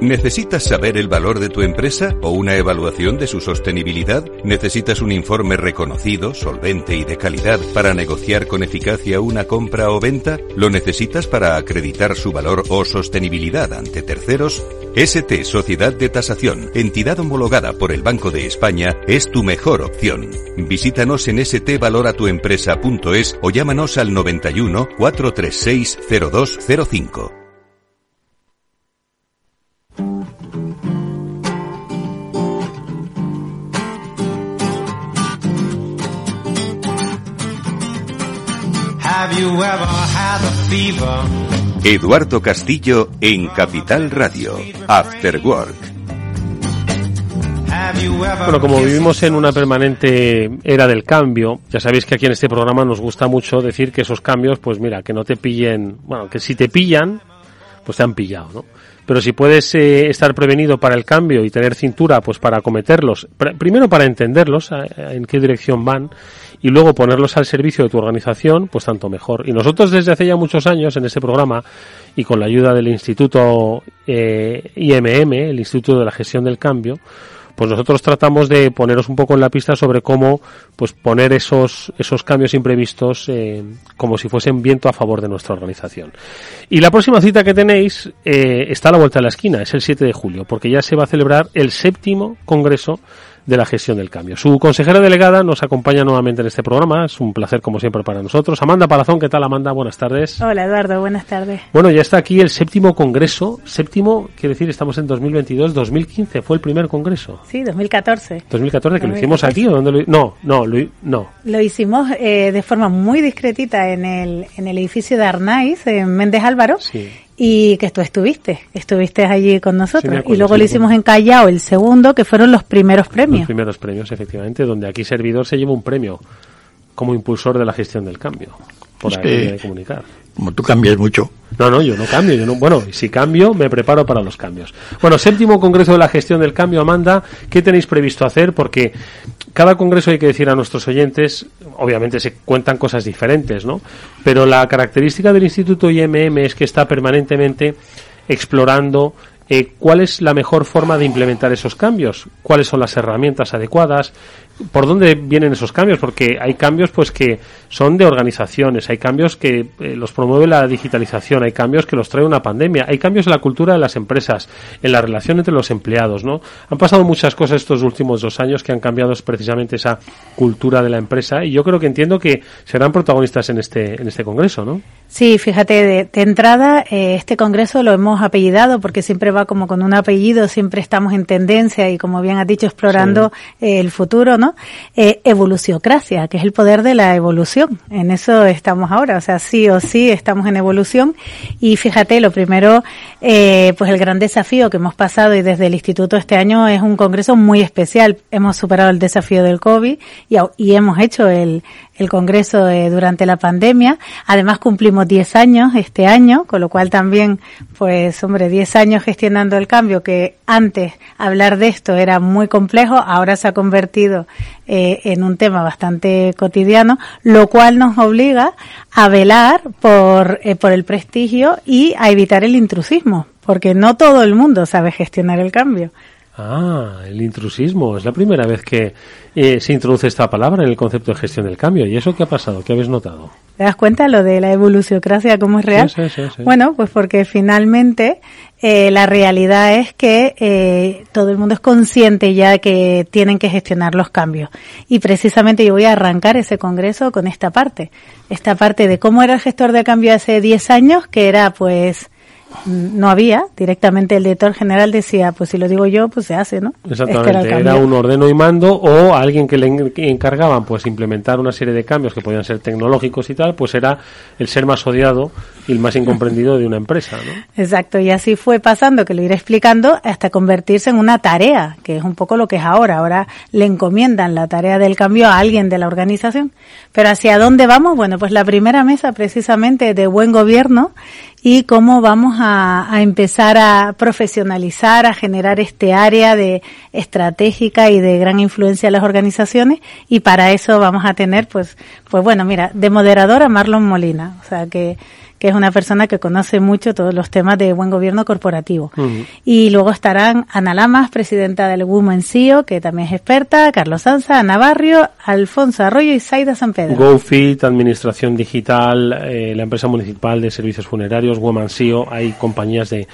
¿Necesitas saber el valor de tu empresa o una evaluación de su sostenibilidad? ¿Necesitas un informe reconocido, solvente y de calidad para negociar con eficacia una compra o venta? ¿Lo necesitas para acreditar su valor o sostenibilidad ante terceros? ST Sociedad de Tasación, entidad homologada por el Banco de España, es tu mejor opción. Visítanos en stvaloratuempresa.es o llámanos al 91 436 0205. Eduardo Castillo en Capital Radio, After Work. Bueno, como vivimos en una permanente era del cambio, ya sabéis que aquí en este programa nos gusta mucho decir que esos cambios, pues mira, que no te pillen, bueno, que si te pillan, pues te han pillado, ¿no? Pero si puedes eh, estar prevenido para el cambio y tener cintura, pues para cometerlos, primero para entenderlos, en qué dirección van, y luego ponerlos al servicio de tu organización, pues tanto mejor. Y nosotros desde hace ya muchos años en este programa y con la ayuda del Instituto eh, IMM, el Instituto de la Gestión del Cambio, pues nosotros tratamos de poneros un poco en la pista sobre cómo pues poner esos esos cambios imprevistos eh, como si fuesen viento a favor de nuestra organización. Y la próxima cita que tenéis eh, está a la vuelta de la esquina, es el 7 de julio, porque ya se va a celebrar el séptimo congreso de la gestión del cambio. Su consejera delegada nos acompaña nuevamente en este programa. Es un placer, como siempre, para nosotros. Amanda Palazón, ¿qué tal, Amanda? Buenas tardes. Hola, Eduardo. Buenas tardes. Bueno, ya está aquí el séptimo congreso. Séptimo, quiere decir, estamos en 2022. 2015 fue el primer congreso. Sí, 2014. 2014, que lo hicimos aquí o dónde lo No, no, lo, no. Lo hicimos eh, de forma muy discretita en el, en el edificio de Arnaiz, en Méndez Álvaro. Sí y que tú estuviste, estuviste allí con nosotros. y luego lo hicimos en Callao, el segundo, que fueron los primeros premios. Los primeros premios, efectivamente, donde aquí Servidor se lleva un premio como impulsor de la gestión del cambio, por ahí de comunicar. Como tú cambias mucho. No, no, yo no cambio. Yo no, bueno, si cambio, me preparo para los cambios. Bueno, séptimo Congreso de la Gestión del Cambio, Amanda, ¿qué tenéis previsto hacer? Porque cada congreso hay que decir a nuestros oyentes, obviamente se cuentan cosas diferentes, ¿no? Pero la característica del Instituto IMM es que está permanentemente explorando eh, cuál es la mejor forma de implementar esos cambios, cuáles son las herramientas adecuadas, por dónde vienen esos cambios, porque hay cambios pues que son de organizaciones, hay cambios que eh, los promueve la digitalización, hay cambios que los trae una pandemia, hay cambios en la cultura de las empresas, en la relación entre los empleados, ¿no? Han pasado muchas cosas estos últimos dos años que han cambiado precisamente esa cultura de la empresa y yo creo que entiendo que serán protagonistas en este en este congreso, ¿no? Sí, fíjate, de, entrada eh, este congreso lo hemos apellidado porque siempre va como con un apellido, siempre estamos en tendencia y como bien has dicho explorando eh, el futuro, ¿no? ¿No? Eh, que es el poder de la evolución. En eso estamos ahora, o sea, sí o sí estamos en evolución. Y fíjate, lo primero, eh, pues el gran desafío que hemos pasado y desde el instituto este año es un congreso muy especial. Hemos superado el desafío del COVID y, hemos hecho el, el Congreso eh, durante la pandemia. Además cumplimos 10 años este año, con lo cual también, pues hombre, 10 años gestionando el cambio, que antes hablar de esto era muy complejo, ahora se ha convertido eh, en un tema bastante cotidiano, lo cual nos obliga a velar por, eh, por el prestigio y a evitar el intrusismo, porque no todo el mundo sabe gestionar el cambio. Ah, el intrusismo. Es la primera vez que eh, se introduce esta palabra en el concepto de gestión del cambio. ¿Y eso qué ha pasado? ¿Qué habéis notado? ¿Te das cuenta lo de la evoluciocracia, cómo es real? Sí, sí, sí, bueno, pues porque finalmente eh, la realidad es que eh, todo el mundo es consciente ya que tienen que gestionar los cambios. Y precisamente yo voy a arrancar ese congreso con esta parte. Esta parte de cómo era el gestor de cambio hace 10 años, que era pues no había, directamente el director general decía, pues si lo digo yo, pues se hace, ¿no? Exactamente, era, un ordeno y mando o alguien que le encargaban pues implementar una serie de cambios que podían ser tecnológicos y tal, pues era el ser más odiado y el más incomprendido de una empresa, ¿no? (laughs) Exacto, y así fue pasando, que lo iré explicando, hasta convertirse en una tarea, que es un poco lo que es ahora. Ahora le encomiendan la tarea del cambio a alguien de la organización. Pero ¿hacia dónde vamos? Bueno, pues la primera mesa precisamente de buen gobierno y cómo vamos a, empezar a profesionalizar, a generar este área de estratégica y de gran influencia en las organizaciones y para eso vamos a tener pues pues bueno, mira, de moderadora Marlon Molina, o sea que que es una persona que conoce mucho todos los temas de buen gobierno corporativo. Y luego estarán Ana Lamas, presidenta del Women CEO, que también es experta, Carlos Sanza, Ana Barrio, Alfonso Arroyo y Saida San Pedro. GoFit, Administración Digital, eh, la empresa municipal de servicios funerarios, Women CEO, hay compañías de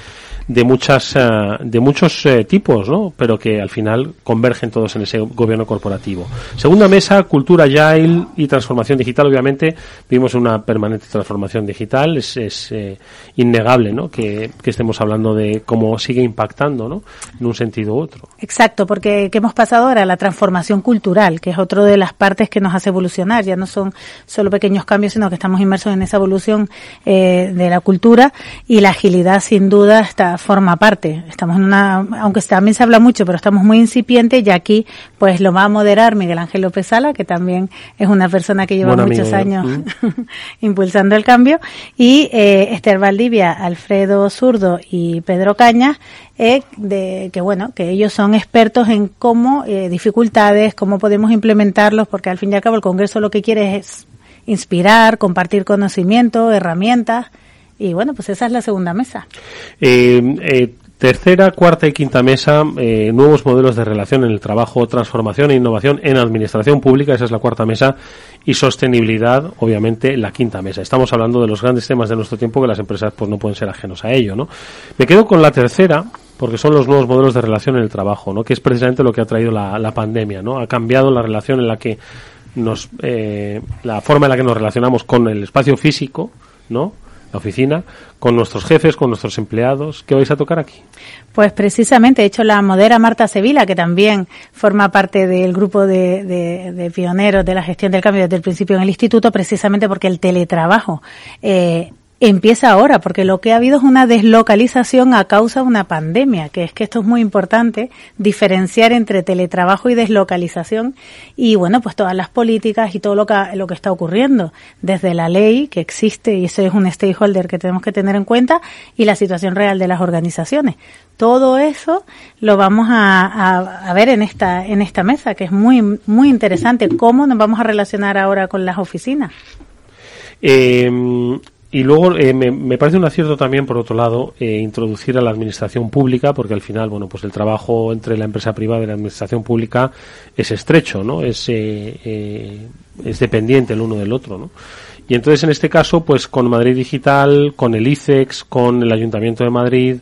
de muchas eh, de muchos eh, tipos, ¿no? Pero que al final convergen todos en ese gobierno corporativo. Segunda mesa, cultura agile y transformación digital. Obviamente vivimos una permanente transformación digital. Es, es eh, innegable, ¿no? Que, estemos hablando de cómo sigue impactando, ¿no? En un sentido u otro. Exacto, porque que hemos pasado ahora la transformación cultural, que es otro de las partes que nos hace evolucionar. Ya no son solo pequeños cambios, sino que estamos inmersos en esa evolución de la cultura y la agilidad, sin duda, está forma parte. Estamos en una, aunque también se habla mucho, pero estamos muy incipientes y aquí pues lo va a moderar Miguel Ángel López Sala, que también es una persona que lleva muchos años (laughs) impulsando el cambio, y eh, Esther Valdivia, Alfredo Zurdo y Pedro Cañas, eh, de que bueno, que ellos son expertos en cómo eh, dificultades, cómo podemos implementarlos, porque al fin y al cabo el Congreso lo que quiere es inspirar, compartir conocimiento, herramientas y bueno, pues esa es la segunda mesa. Eh, eh, tercera, cuarta y quinta mesa, eh, nuevos modelos de relación en el trabajo, transformación e innovación en administración pública, esa es la cuarta mesa, y sostenibilidad, obviamente, la quinta mesa. Estamos hablando de los grandes temas de nuestro tiempo que las empresas pues no pueden ser ajenos a ello, ¿no? Me quedo con la tercera, porque son los nuevos modelos de relación en el trabajo, ¿no? Que es precisamente lo que ha traído la, la pandemia, ¿no? Ha cambiado la relación en la que nos, la forma en la que nos relacionamos con el espacio físico, ¿no? Oficina, con nuestros jefes, con nuestros empleados. ¿Qué vais a tocar aquí? Pues precisamente, he hecho la modera Marta Sevilla, que también forma parte del grupo de, de, pioneros de la gestión del cambio desde el principio en el instituto, precisamente porque el teletrabajo eh, empieza ahora, porque lo que ha habido es una deslocalización a causa de una pandemia, que es que esto es muy importante, diferenciar entre teletrabajo y deslocalización y bueno, pues todas las políticas y todo lo que, lo que está ocurriendo, desde la ley que existe y eso es un stakeholder que tenemos que tener en cuenta y la situación real de las organizaciones. Todo eso lo vamos a, a, ver en esta, en esta mesa, que es muy, muy interesante. ¿Cómo nos vamos a relacionar ahora con las oficinas? Eh, y luego eh, me, parece un acierto también, por otro lado, eh, introducir a la administración pública, porque al final, bueno, pues el trabajo entre la empresa privada y la administración pública es estrecho, ¿no? Es, eh, es dependiente el uno del otro, ¿no? Y entonces, en este caso, pues con Madrid Digital, con el ICEX, con el Ayuntamiento de Madrid,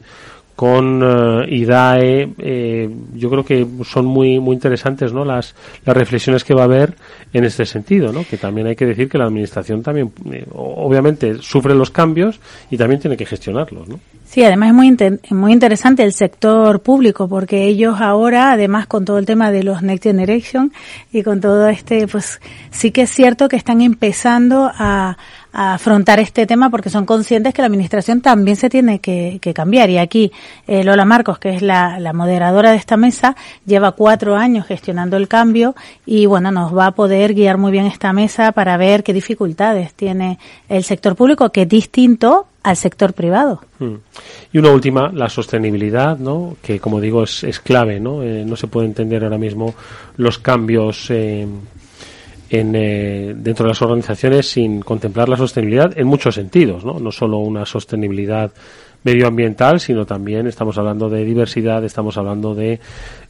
con eh, IDAE, eh, yo creo que son muy muy interesantes, ¿no? Las las reflexiones que va a haber en este sentido, ¿no? Que también hay que decir que la administración también, eh, obviamente, sufre los cambios y también tiene que gestionarlos, ¿no? Sí, además es muy, muy interesante el sector público porque ellos ahora, además con todo el tema de los Next Generation y con todo este, pues sí que es cierto que están empezando a, afrontar este tema porque son conscientes que la administración también se tiene que, cambiar. Y aquí eh, Lola Marcos, que es la, la, moderadora de esta mesa, lleva cuatro años gestionando el cambio y bueno, nos va a poder guiar muy bien esta mesa para ver qué dificultades tiene el sector público, que es distinto al sector privado. Hmm. Y una última, la sostenibilidad, ¿no? que como digo es, es clave. ¿no? Eh, no se puede entender ahora mismo los cambios eh, en, eh, dentro de las organizaciones sin contemplar la sostenibilidad en muchos sentidos, ¿no? no solo una sostenibilidad medioambiental, sino también estamos hablando de diversidad, estamos hablando de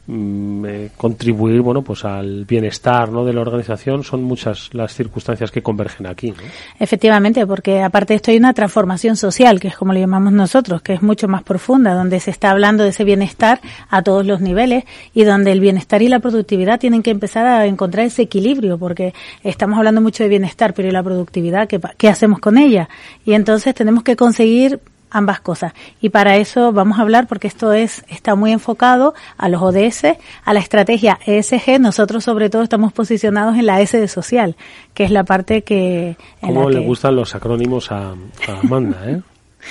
eh, contribuir, bueno, pues al bienestar, ¿no? De la organización. Son muchas las circunstancias que convergen aquí. Efectivamente, porque aparte de esto hay una transformación social, que es como le llamamos nosotros, que es mucho más profunda, donde se está hablando de ese bienestar a todos los niveles y donde el bienestar y la productividad tienen que empezar a encontrar ese equilibrio, porque estamos hablando mucho de bienestar, pero ¿y la productividad? ¿Qué, qué hacemos con ella? Y entonces tenemos que conseguir ambas cosas. Y para eso vamos a hablar, porque esto es está muy enfocado a los ODS, a la estrategia ESG. Nosotros sobre todo estamos posicionados en la S de social, que es la parte que... ¿Cómo le gustan los acrónimos a, Amanda, eh?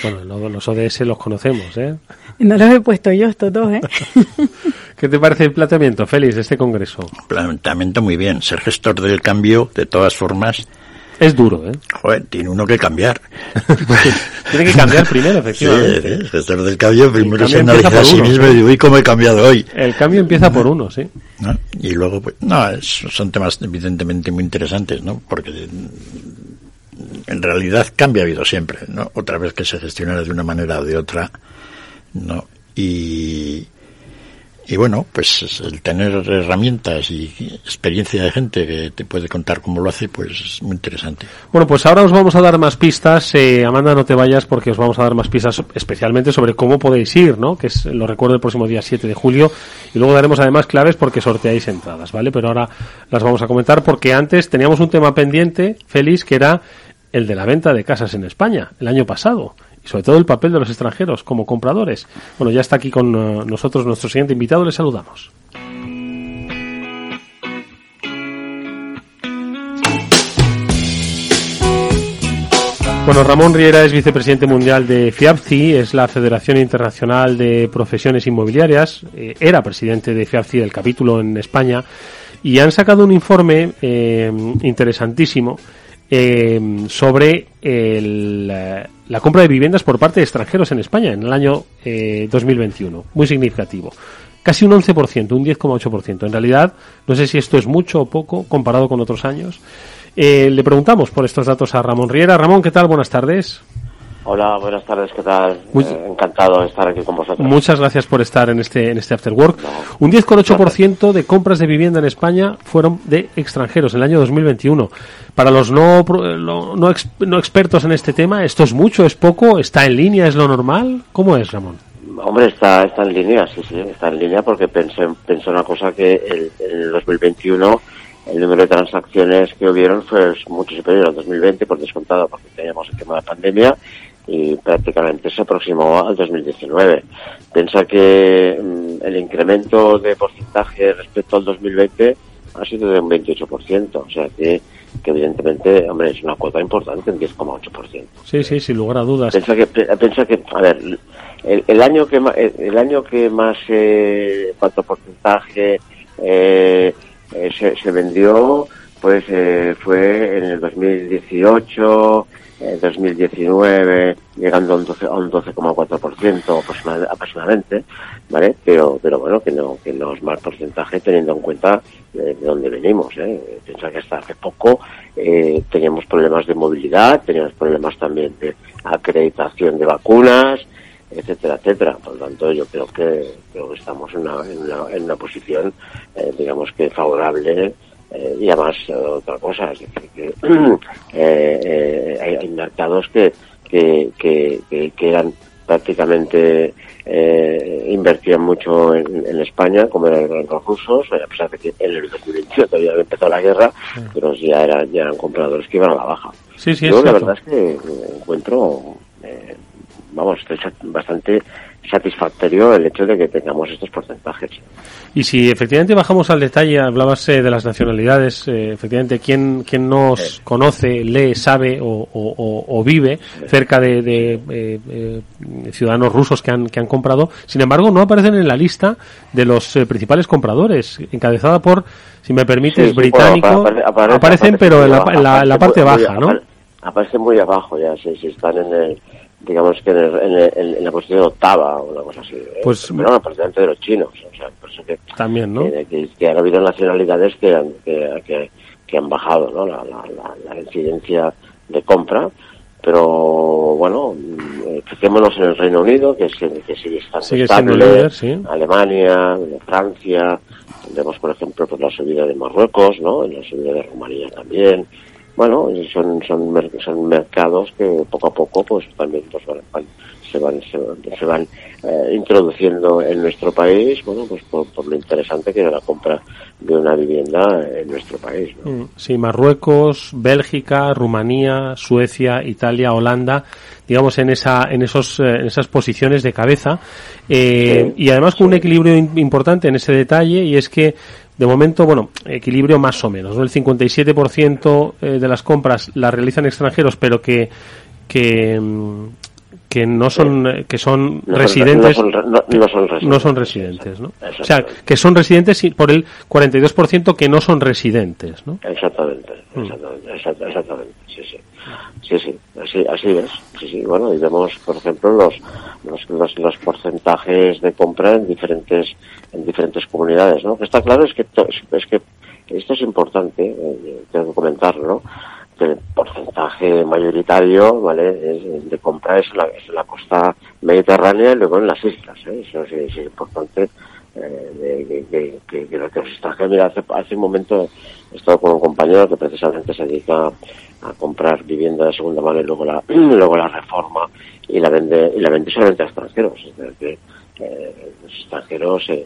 Bueno, los ODS los conocemos, ¿eh? (laughs) No los he puesto yo estos dos, ¿eh? (laughs) ¿Qué te parece el planteamiento, Félix, de este congreso? Planteamiento muy bien. Ser gestor del cambio, de todas formas, es duro, ¿eh? Joder, tiene uno que cambiar. (laughs) tiene que cambiar primero, efectivamente. Sí, del cambio primero se analiza a sí mismo y uy, cómo he cambiado hoy. El cambio empieza por uno, sí. Y luego, pues, no, son temas evidentemente muy interesantes, ¿no? Porque en realidad cambia ha habido siempre, ¿no? Otra vez que se gestionara de una manera o de otra, ¿no? Y, y bueno, pues el tener herramientas y experiencia de gente que te puede contar cómo lo hace, pues es muy interesante. Bueno, pues ahora os vamos a dar más pistas. Eh, Amanda, no te vayas porque os vamos a dar más pistas especialmente sobre cómo podéis ir, ¿no? Que es, lo recuerdo el próximo día 7 de julio. Y luego daremos además claves porque sorteáis entradas, ¿vale? Pero ahora las vamos a comentar porque antes teníamos un tema pendiente, Félix, que era el de la venta de casas en España el año pasado y sobre todo el papel de los extranjeros como compradores. Bueno, ya está aquí con eh, nosotros nuestro siguiente invitado, le saludamos. Bueno, Ramón Riera es vicepresidente mundial de FIAPCI, es la Federación Internacional de Profesiones Inmobiliarias, eh, era presidente de FIAPCI del capítulo en España, y han sacado un informe eh, interesantísimo eh, sobre el, la compra de viviendas por parte de extranjeros en España en el año eh, 2021. Muy significativo. Casi un 11%, un 10,8%. En realidad, no sé si esto es mucho o poco comparado con otros años. Eh, le preguntamos por estos datos a Ramón Riera. Ramón, ¿qué tal? Buenas tardes. Hola, buenas tardes, ¿qué tal? Eh, encantado de estar aquí con vosotros. Muchas gracias por estar en este, en este After Work. Un 10,8% de compras de vivienda en España fueron de extranjeros en el año 2021. Para los no, no, no, expertos en este tema, ¿esto es mucho, es poco? ¿Está en línea, es lo normal? ¿Cómo es, Ramón? Hombre, está, está en línea, sí, sí, está en línea porque pensé, pensé una cosa que en el 2021 el número de transacciones que hubieron fue mucho superior al 2020 por descontado porque teníamos el tema de pandemia y prácticamente se aproximó al 2019. Piensa que mm, el incremento de porcentaje respecto al 2020 ha sido de un 28%, o sea que, que evidentemente, hombre, es una cuota importante, un 10,8%. Sí, sí, sin lugar a dudas. Piensa que, piensa que a ver, el, año que más, el año que más, eh, cuánto porcentaje eh, eh, se, se vendió, pues eh, fue en el 2018, en 2019 llegando a un 12,4% aproximadamente, ¿vale? Pero, pero bueno, que no, que no es mal porcentaje teniendo en cuenta de, dónde venimos, ¿eh? Piensa que hasta hace poco eh, teníamos problemas de movilidad, teníamos problemas también de acreditación de vacunas, etcétera, etcétera. Por lo tanto, yo creo que, creo que estamos en una, en una, en una posición, eh, digamos que favorable eh, y además eh, otra cosa, es decir, que (clears throat) eh, hay, mercados que, que, que, que, eran prácticamente eh, invertían mucho en, España, como eran los rusos, a pesar de que en el 2021 todavía había empezado la guerra, pero ya eran, ya eran compradores que iban a la baja. Sí, sí, Yo la verdad es que encuentro, eh, vamos, estoy bastante satisfactorio el hecho de que tengamos estos porcentajes. Y si efectivamente bajamos al detalle, hablabas eh, de las nacionalidades, eh, efectivamente, ¿quién, quién nos conoce, lee, sabe o, vive cerca de, eh, ciudadanos rusos que han, que han comprado? Sin embargo, no aparecen en la lista de los principales compradores, encabezada por, si me permites, británico. aparecen, pero en la, la, parte baja, ¿no? Aparecen muy abajo ya, si, si están en el digamos que en, la posición octava o una cosa así. ¿eh? Pues, pero prácticamente de los chinos. O sea, por eso que, también, ¿no? Que, han habido nacionalidades que han, que, que, han bajado ¿no? la, la, la, incidencia de compra. Pero bueno, eh, fijémonos en el Reino Unido, que, que sigue estando estable, Alemania, Francia, vemos por ejemplo pues, la subida de Marruecos, ¿no? la subida de Rumanía también, bueno, son, son, son mercados que poco a poco pues también pues, se van, se van, eh, introduciendo en nuestro país, bueno, pues por, lo interesante que es la compra de una vivienda en nuestro país. Mm, sí, Marruecos, Bélgica, Rumanía, Suecia, Italia, Holanda, digamos en esa, en esos, eh, en esas posiciones de cabeza, eh, y además con un equilibrio importante en ese detalle y es que de momento, bueno, equilibrio más o menos. El 57% eh, de las compras las realizan extranjeros, pero que, que, mm, que no son eh, que son residentes no son, residentes. No o sea que son residentes por el 42% que no son residentes no exactamente mm. exactamente, exactamente sí sí sí sí así así es sí sí bueno y vemos por ejemplo los los, los, porcentajes de compra en diferentes en diferentes comunidades no que está claro es que es que esto es importante eh, tengo que comentarlo ¿no? que el porcentaje mayoritario vale de compra es la, la costa mediterránea y luego en las islas ¿eh? eso es, importante eh, que, que, que, los extranjeros mira hace, hace un momento he estado con un compañero que precisamente se dedica a comprar vivienda de segunda mano y luego la (clears throat) luego la reforma y la vende y la vende solamente a extranjeros es decir, que eh, los extranjeros eh,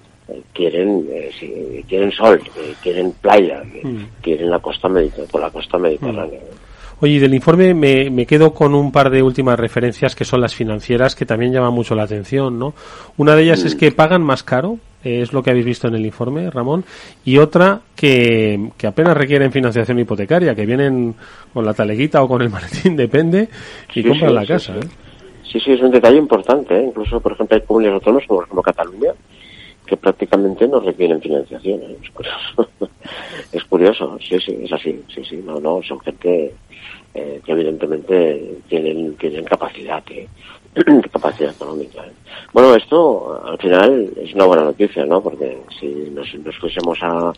quieren eh, quieren sol, eh, quieren playa, mm. quieren la costa mediterránea, por la costa mediterránea. Mm. Oye, del informe me, me, quedo con un par de últimas referencias que son las financieras que también llaman mucho la atención, ¿no? Una de ellas es que pagan más caro, es lo que habéis visto en el informe, Ramón, y otra que, que apenas requieren financiación hipotecaria, que vienen con la taleguita o con el (laughs) maletín, depende, y compran la casa. Sí, sí, sí, es un detalle importante, ¿eh? incluso, por ejemplo, hay comunidades autónomas como, como Cataluña, que prácticamente no requieren financiación. ¿eh? Es curioso. (laughs) es curioso, sí, sí, es así, sí, sí, no, no, son gente eh, que evidentemente tienen, tienen capacidad, ¿eh? (clears throat) capacidad económica. ¿eh? Bueno, esto al final es una buena noticia, ¿no? Porque si nos, nos fuésemos a,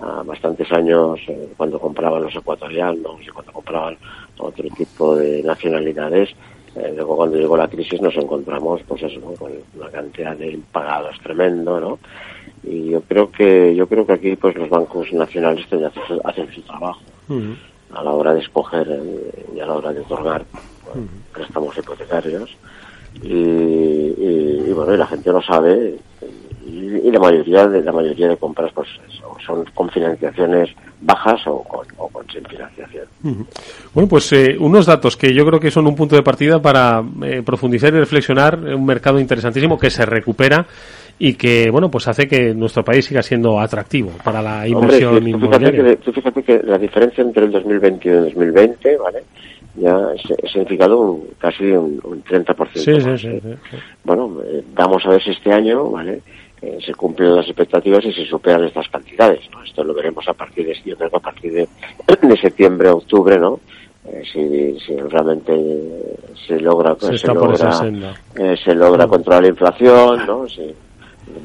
a bastantes años cuando compraban los ecuatorianos y cuando compraban otro tipo de nacionalidades, eh, luego cuando llegó la crisis nos encontramos pues eso con una cantidad de impagados tremendo no y yo creo que yo creo que aquí pues los bancos nacionales hacen su trabajo a la hora de escoger eh, y a la hora de otorgar préstamos hipotecarios. Y, bueno y la gente lo sabe y, la mayoría de la mayoría de compras pues son con financiaciones bajas o con, sin financiación. Bueno, pues eh, unos datos que yo creo que son un punto de partida para eh, profundizar y reflexionar un mercado interesantísimo que se recupera y que, bueno, pues hace que nuestro país siga siendo atractivo para la inversión inmobiliaria. Fíjate que, la diferencia entre el 2021 y el 2020, ¿vale? ya ha significado un, casi un, 30%. Sí, sí, sí, Bueno, eh, vamos a ver si este año, ¿vale? Eh, se cumplen las expectativas y se superan estas cantidades. ¿no? Esto lo veremos a partir de, yo creo a partir de, (clears throat) de septiembre, octubre, ¿no? Eh, si, si, realmente se logra se, logra eh, se logra controlar la inflación, ¿no? Si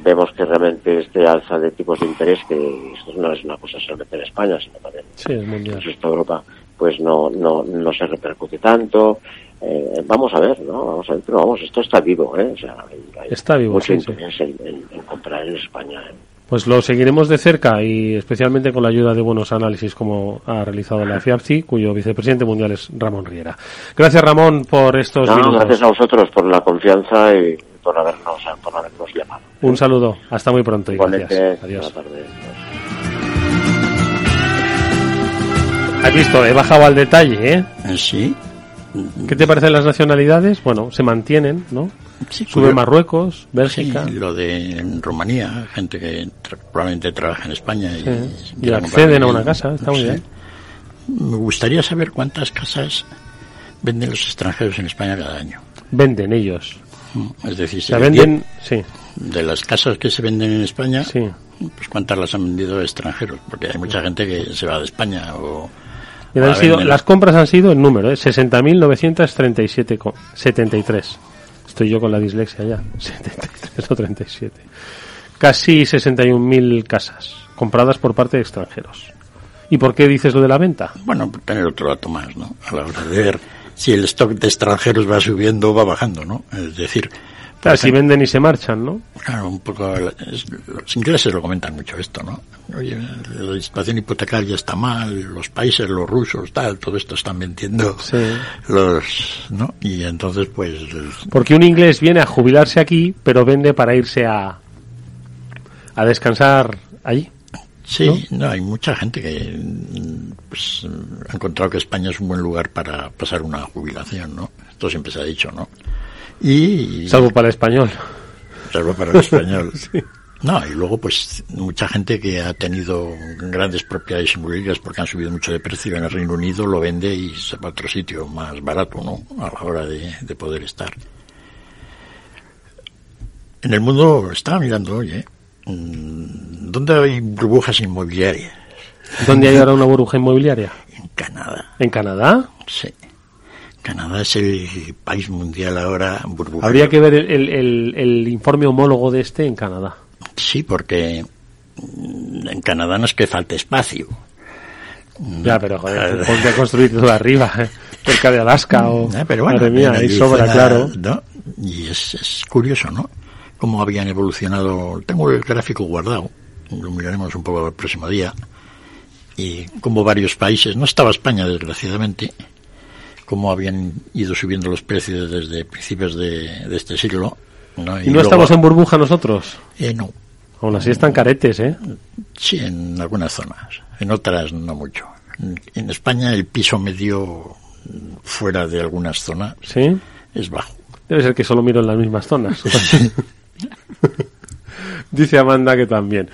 vemos que realmente este alza de tipos de interés, que esto no es una cosa solamente en España, sino también en Europa, pues no, no, no se repercute tanto. Eh, vamos a ver, ¿no? Vamos a ver, pero vamos, esto está vivo, ¿eh? O sea, hay, está vivo, mucho interés En, comprar en España. ¿eh? Pues lo seguiremos de cerca y especialmente con la ayuda de buenos análisis como ha realizado la FIAPSI, cuyo vicepresidente mundial es Ramón Riera. Gracias Ramón por estos no, minutos. Gracias a vosotros por la confianza y por habernos, por habernos llamado. Un saludo, hasta muy pronto y gracias. Adiós. Has visto, he bajado al detalle, ¿eh? Sí. ¿Qué te parecen las nacionalidades? Bueno, se mantienen, ¿no? Sí, Sube Marruecos, Bélgica. Sí, lo de Rumanía, gente que probablemente trabaja en España y, sí. y acceden a una casa, está muy bien. Me gustaría saber cuántas casas venden los extranjeros en España cada año. Venden ellos. Es decir, se venden, sí. De las casas que se venden en España, pues cuántas las han vendido extranjeros, porque hay mucha gente que se va de España o... Han sido, las compras han sido en número, ¿eh? 60.937,73. Estoy yo con la dislexia ya. (laughs) 73 o 37. Casi 61.000 casas compradas por parte de extranjeros. ¿Y por qué dices lo de la venta? Bueno, por tener otro dato más, ¿no? A la hora de ver si el stock de extranjeros va subiendo o va bajando, ¿no? Es decir... Claro, si venden y se marchan, ¿no? Claro, un poco... Es, los ingleses lo comentan mucho esto, ¿no? Oye, la situación hipotecaria está mal, los países, los rusos, tal, todo esto están vendiendo sí. los... ¿no? Y entonces, pues... Porque un inglés viene a jubilarse aquí, pero vende para irse a... a descansar allí. Sí, ¿no? ¿no? hay mucha gente que pues, ha encontrado que España es un buen lugar para pasar una jubilación, ¿no? Esto siempre se ha dicho, ¿no? Y, salvo para el español. Salvo para el español. (laughs) sí. No, y luego pues mucha gente que ha tenido grandes propiedades inmobiliarias porque han subido mucho de precio en el Reino Unido lo vende y se va a otro sitio más barato, ¿no? A la hora de, de poder estar. En el mundo, estaba mirando hoy, ¿eh? ¿Dónde hay burbujas inmobiliarias? ¿Dónde hay ahora una burbuja inmobiliaria? En Canadá. ¿En Canadá? Sí. Canadá es el país mundial ahora. Habría que ver el, el, el, el, informe homólogo de este en Canadá. Sí, porque en Canadá no es que falte espacio. Ya, pero joder, (laughs) ponte a construir todo arriba, ¿eh? cerca de Alaska o... Eh, pero bueno, madre mía, ahí sobra, claro. ¿no? Y es, es curioso, ¿no? Cómo habían evolucionado... Tengo el gráfico guardado, lo miraremos un poco el próximo día. Y como varios países, no estaba España desgraciadamente, cómo habían ido subiendo los precios desde principios de, de este siglo. ¿no? ¿Y, ¿Y no luego, estamos en burbuja nosotros? Eh, no. Aún así están caretes, ¿eh? Sí, en algunas zonas. En otras no mucho. En, en España el piso medio fuera de algunas zonas ¿Sí? es bajo. Debe ser que solo miro en las mismas zonas. (laughs) Dice Amanda que también.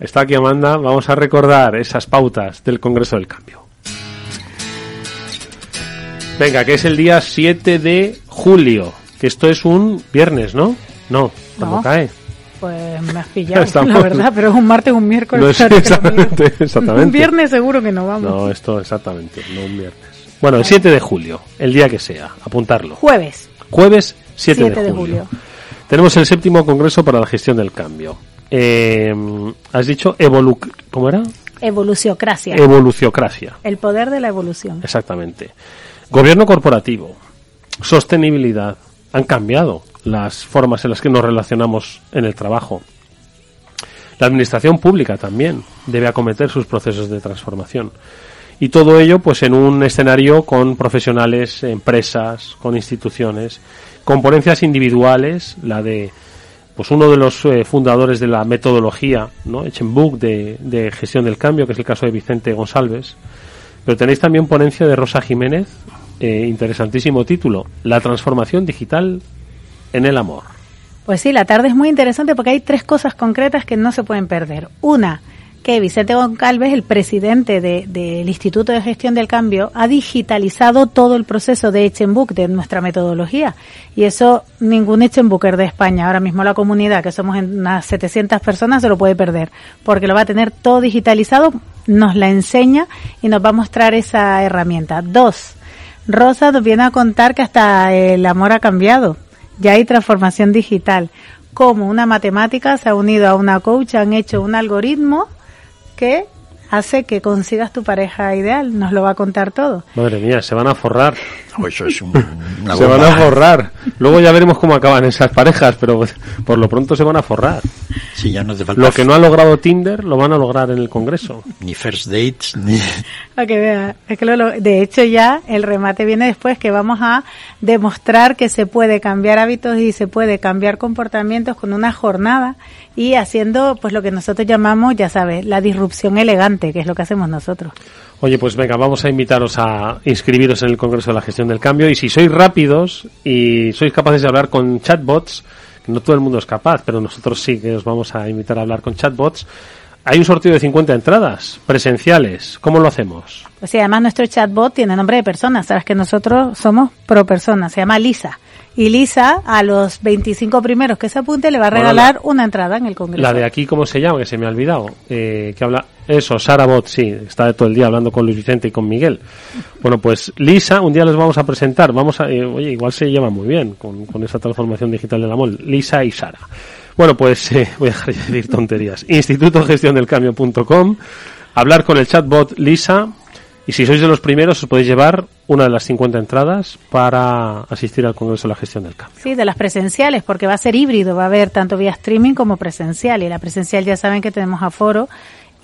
Está aquí Amanda. Vamos a recordar esas pautas del Congreso del Cambio. Venga, que es el día 7 de julio. Que esto es un viernes, ¿no? No, cuando No. cae. Pues me has (laughs) pillado, Estamos- la verdad, pero es un martes, un miércoles. No, (laughs) claro digas. exactamente, (laughs) exactamente. Un viernes seguro que no vamos. No, esto exactamente, no un viernes. Bueno, el 7 de julio, el día que sea, apuntarlo. Jueves, Jueves 7, 7 de, julio. Tenemos el séptimo Congreso para la Gestión del Cambio. Eh, has dicho evolu ¿cómo era? Evoluciocracia. Evoluciocracia. el poder de la evolución. Exactamente. Gobierno corporativo, sostenibilidad, han cambiado las formas en las que nos relacionamos en el trabajo. La administración pública también debe acometer sus procesos de transformación. Y todo ello, pues, en un escenario con profesionales, empresas, con instituciones, con ponencias individuales, la de, pues, uno de los eh, fundadores de la metodología, ¿no? Echenbook de, de gestión del cambio, que es el caso de Vicente González, pero tenéis también ponencia de Rosa Jiménez, eh, interesantísimo título, La transformación digital en el amor. Pues sí, la tarde es muy interesante porque hay tres cosas concretas que no se pueden perder. Una, que Vicente Goncalves, el presidente de- del Instituto de Gestión del Cambio, ha digitalizado todo el proceso de Echenbook, de nuestra metodología. Y eso ningún Echenbooker de España, ahora mismo la comunidad, que somos unas 700 personas, se lo puede perder, porque lo va a tener todo digitalizado, nos la enseña y nos va a mostrar esa herramienta. Dos, Rosa nos viene a contar que hasta el amor ha cambiado. Ya hay transformación digital. Como una matemática se ha unido a una coach, han hecho un algoritmo que hace que consigas tu pareja ideal. Nos lo va a contar todo. Madre mía, se van a forrar. O eso es un- una se van a forrar. Luego ya veremos cómo acaban esas parejas, pero por lo pronto se van a forrar. Sí, ya no hace falta. Lo que no ha logrado Tinder lo van a lograr en el Congreso. Ni first dates, ni... Para que vea, es que lo, de hecho ya el remate viene después que vamos a demostrar que se puede cambiar hábitos y se puede cambiar comportamientos con una jornada y haciendo pues lo que nosotros llamamos, ya sabes, la disrupción elegante, que es lo que hacemos nosotros. Oye, pues venga, vamos a invitaros a inscribiros en el Congreso de la Gestión del Cambio y si sois rápidos y sois capaces de hablar con chatbots, no todo el mundo es capaz, pero nosotros sí que os vamos a invitar a hablar con chatbots. Hay un sorteo de 50 entradas presenciales. ¿Cómo lo hacemos? Pues sí, además nuestro chatbot tiene nombre de persona. Sabes que nosotros somos pro persona. Se llama Lisa. Y Lisa, a los 25 primeros que se apunte, le va a regalar una entrada en el Congreso. La de aquí, ¿cómo se llama? Que se me ha olvidado. Eh, que habla. Eso, Sara Bot, sí. Está todo el día hablando con Luis Vicente y con Miguel. Bueno, pues Lisa, un día les vamos a presentar. Vamos a. Eh, oye, igual se lleva muy bien con, con esa transformación digital del amor. Lisa y Sara. Bueno, pues eh, (laughs) voy a dejar de decir tonterías. Instituto Gestión del Cambio.com. Hablar con el chatbot Lisa y si sois de los primeros, os podéis llevar una de las 50 entradas para asistir al Congreso de la Gestión del Cambio. Sí, de las presenciales, porque va a ser híbrido, va a haber tanto vía streaming como presencial. Y la presencial ya saben que tenemos aforo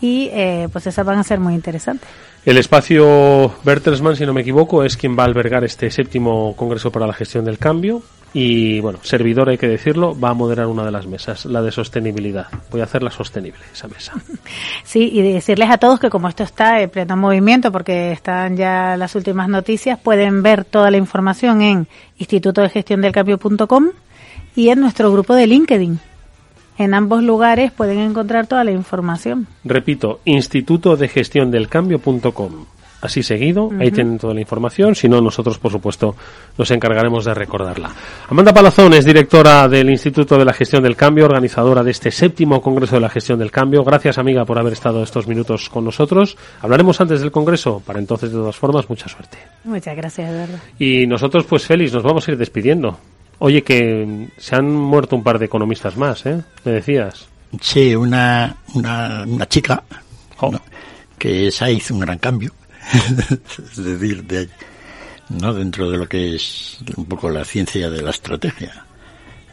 y eh, pues esas van a ser muy interesantes. El espacio Bertelsmann, si no me equivoco, es quien va a albergar este séptimo Congreso para la Gestión del Cambio. Y bueno, servidor, hay que decirlo, va a moderar una de las mesas, la de sostenibilidad. Voy a hacerla sostenible, esa mesa. (laughs) Sí, y decirles a todos que como esto está en pleno movimiento, porque están ya las últimas noticias, pueden ver toda la información en instituto de gestión del cambio.com y en nuestro grupo de LinkedIn. En ambos lugares pueden encontrar toda la información. Repito, instituto de gestión del cambio.com así seguido. Ahí tienen toda la información. Si no, nosotros, por supuesto, nos encargaremos de recordarla. Amanda Palazón es directora del Instituto de la Gestión del Cambio, organizadora de este séptimo Congreso de la Gestión del Cambio. Gracias, amiga, por haber estado estos minutos con nosotros. Hablaremos antes del Congreso. Para entonces, de todas formas, mucha suerte. Muchas gracias, Eduardo. Y nosotros, pues, Félix, nos vamos a ir despidiendo. Oye, que se han muerto un par de economistas más, ¿eh? Me decías. Sí, una, una, una chica que esa hizo un gran cambio (laughs) es decir, de, ¿no? dentro de lo que es un poco la ciencia de la estrategia.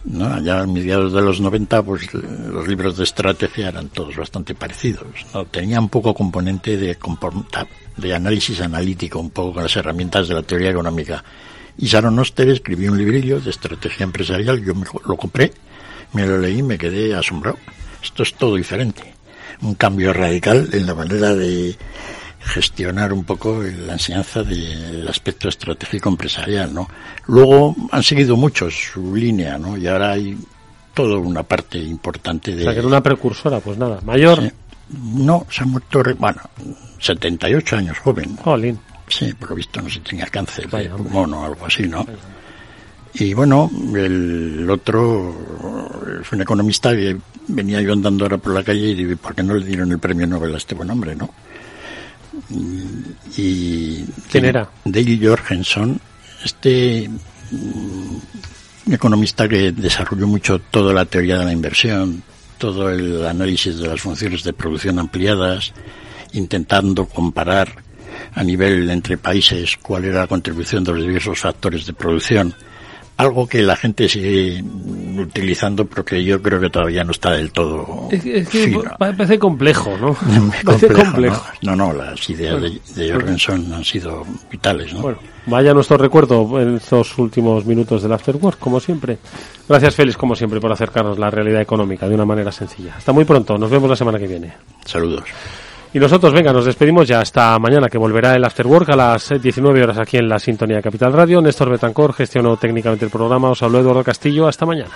¿no? Allá a mediados de los 90, pues los libros de estrategia eran todos bastante parecidos. ¿no? Tenían poco componente de, de análisis analítico, un poco con las herramientas de la teoría económica. Y Sharon Oster escribió un librillo de estrategia empresarial, yo me, lo compré, me lo leí y me quedé asombrado. Esto es todo diferente. Un cambio radical en la manera de, gestionar un poco la enseñanza del aspecto estratégico empresarial, ¿no? Luego han seguido muchos su línea, ¿no? Y ahora hay toda una parte importante de... O sea, que era una precursora, pues nada, mayor... No, se ha muerto, bueno, 78 años joven. Jolín. Sí, por lo visto no se tenía cáncer de pulmón o algo así, ¿no? Y bueno, el otro es un economista que venía yo andando ahora por la calle y dije, ¿por qué no le dieron el premio Nobel a este buen hombre, no? Y ¿Quién era? Dale Jorgensen, este mm, economista que desarrolló mucho toda la teoría de la inversión, todo el análisis de las funciones de producción ampliadas, intentando comparar a nivel entre países cuál era la contribución de los diversos factores de producción algo que la gente sigue utilizando, pero que yo creo que todavía no está del todo. Es, que parece complejo, ¿no? (laughs) parece complejo. ¿no? no, las ideas de, de Jorgensen han sido vitales, ¿no? Bueno, vaya nuestro recuerdo en estos últimos minutos del Afterwork, como siempre. Gracias, Félix, como siempre, por acercarnos la realidad económica de una manera sencilla. Hasta muy pronto, nos vemos la semana que viene. Saludos. Y nosotros, venga, nos despedimos ya hasta mañana, que volverá el Afterwork a las 19 horas aquí en la Sintonía Capital Radio. Néstor Betancor gestionó técnicamente el programa. Os habló Eduardo Castillo. Hasta mañana.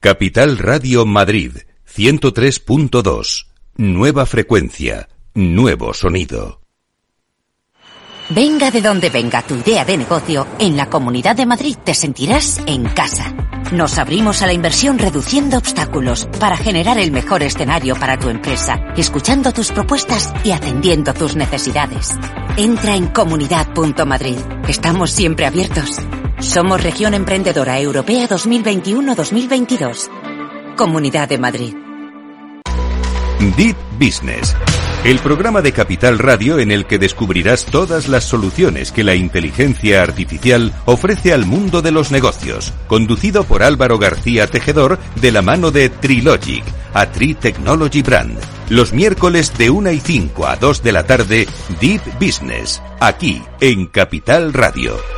Capital Radio Madrid 103.2 nueva frecuencia, nuevo sonido. Venga de donde venga tu idea de negocio, en la Comunidad de Madrid te sentirás en casa. Nos abrimos a la inversión reduciendo obstáculos para generar el mejor escenario para tu empresa, escuchando tus propuestas y atendiendo tus necesidades. Entra en comunidad.madrid. Estamos siempre abiertos. Somos Región Emprendedora Europea 2021-2022. Comunidad de Madrid. Deep Business el programa de Capital Radio en el que descubrirás todas las soluciones que la inteligencia artificial ofrece al mundo de los negocios, conducido por Álvaro García Tejedor de la mano de Trilogic, a Tri Technology Brand. Los miércoles de 1 y 5 a 2 de la tarde, Deep Business, aquí en Capital Radio.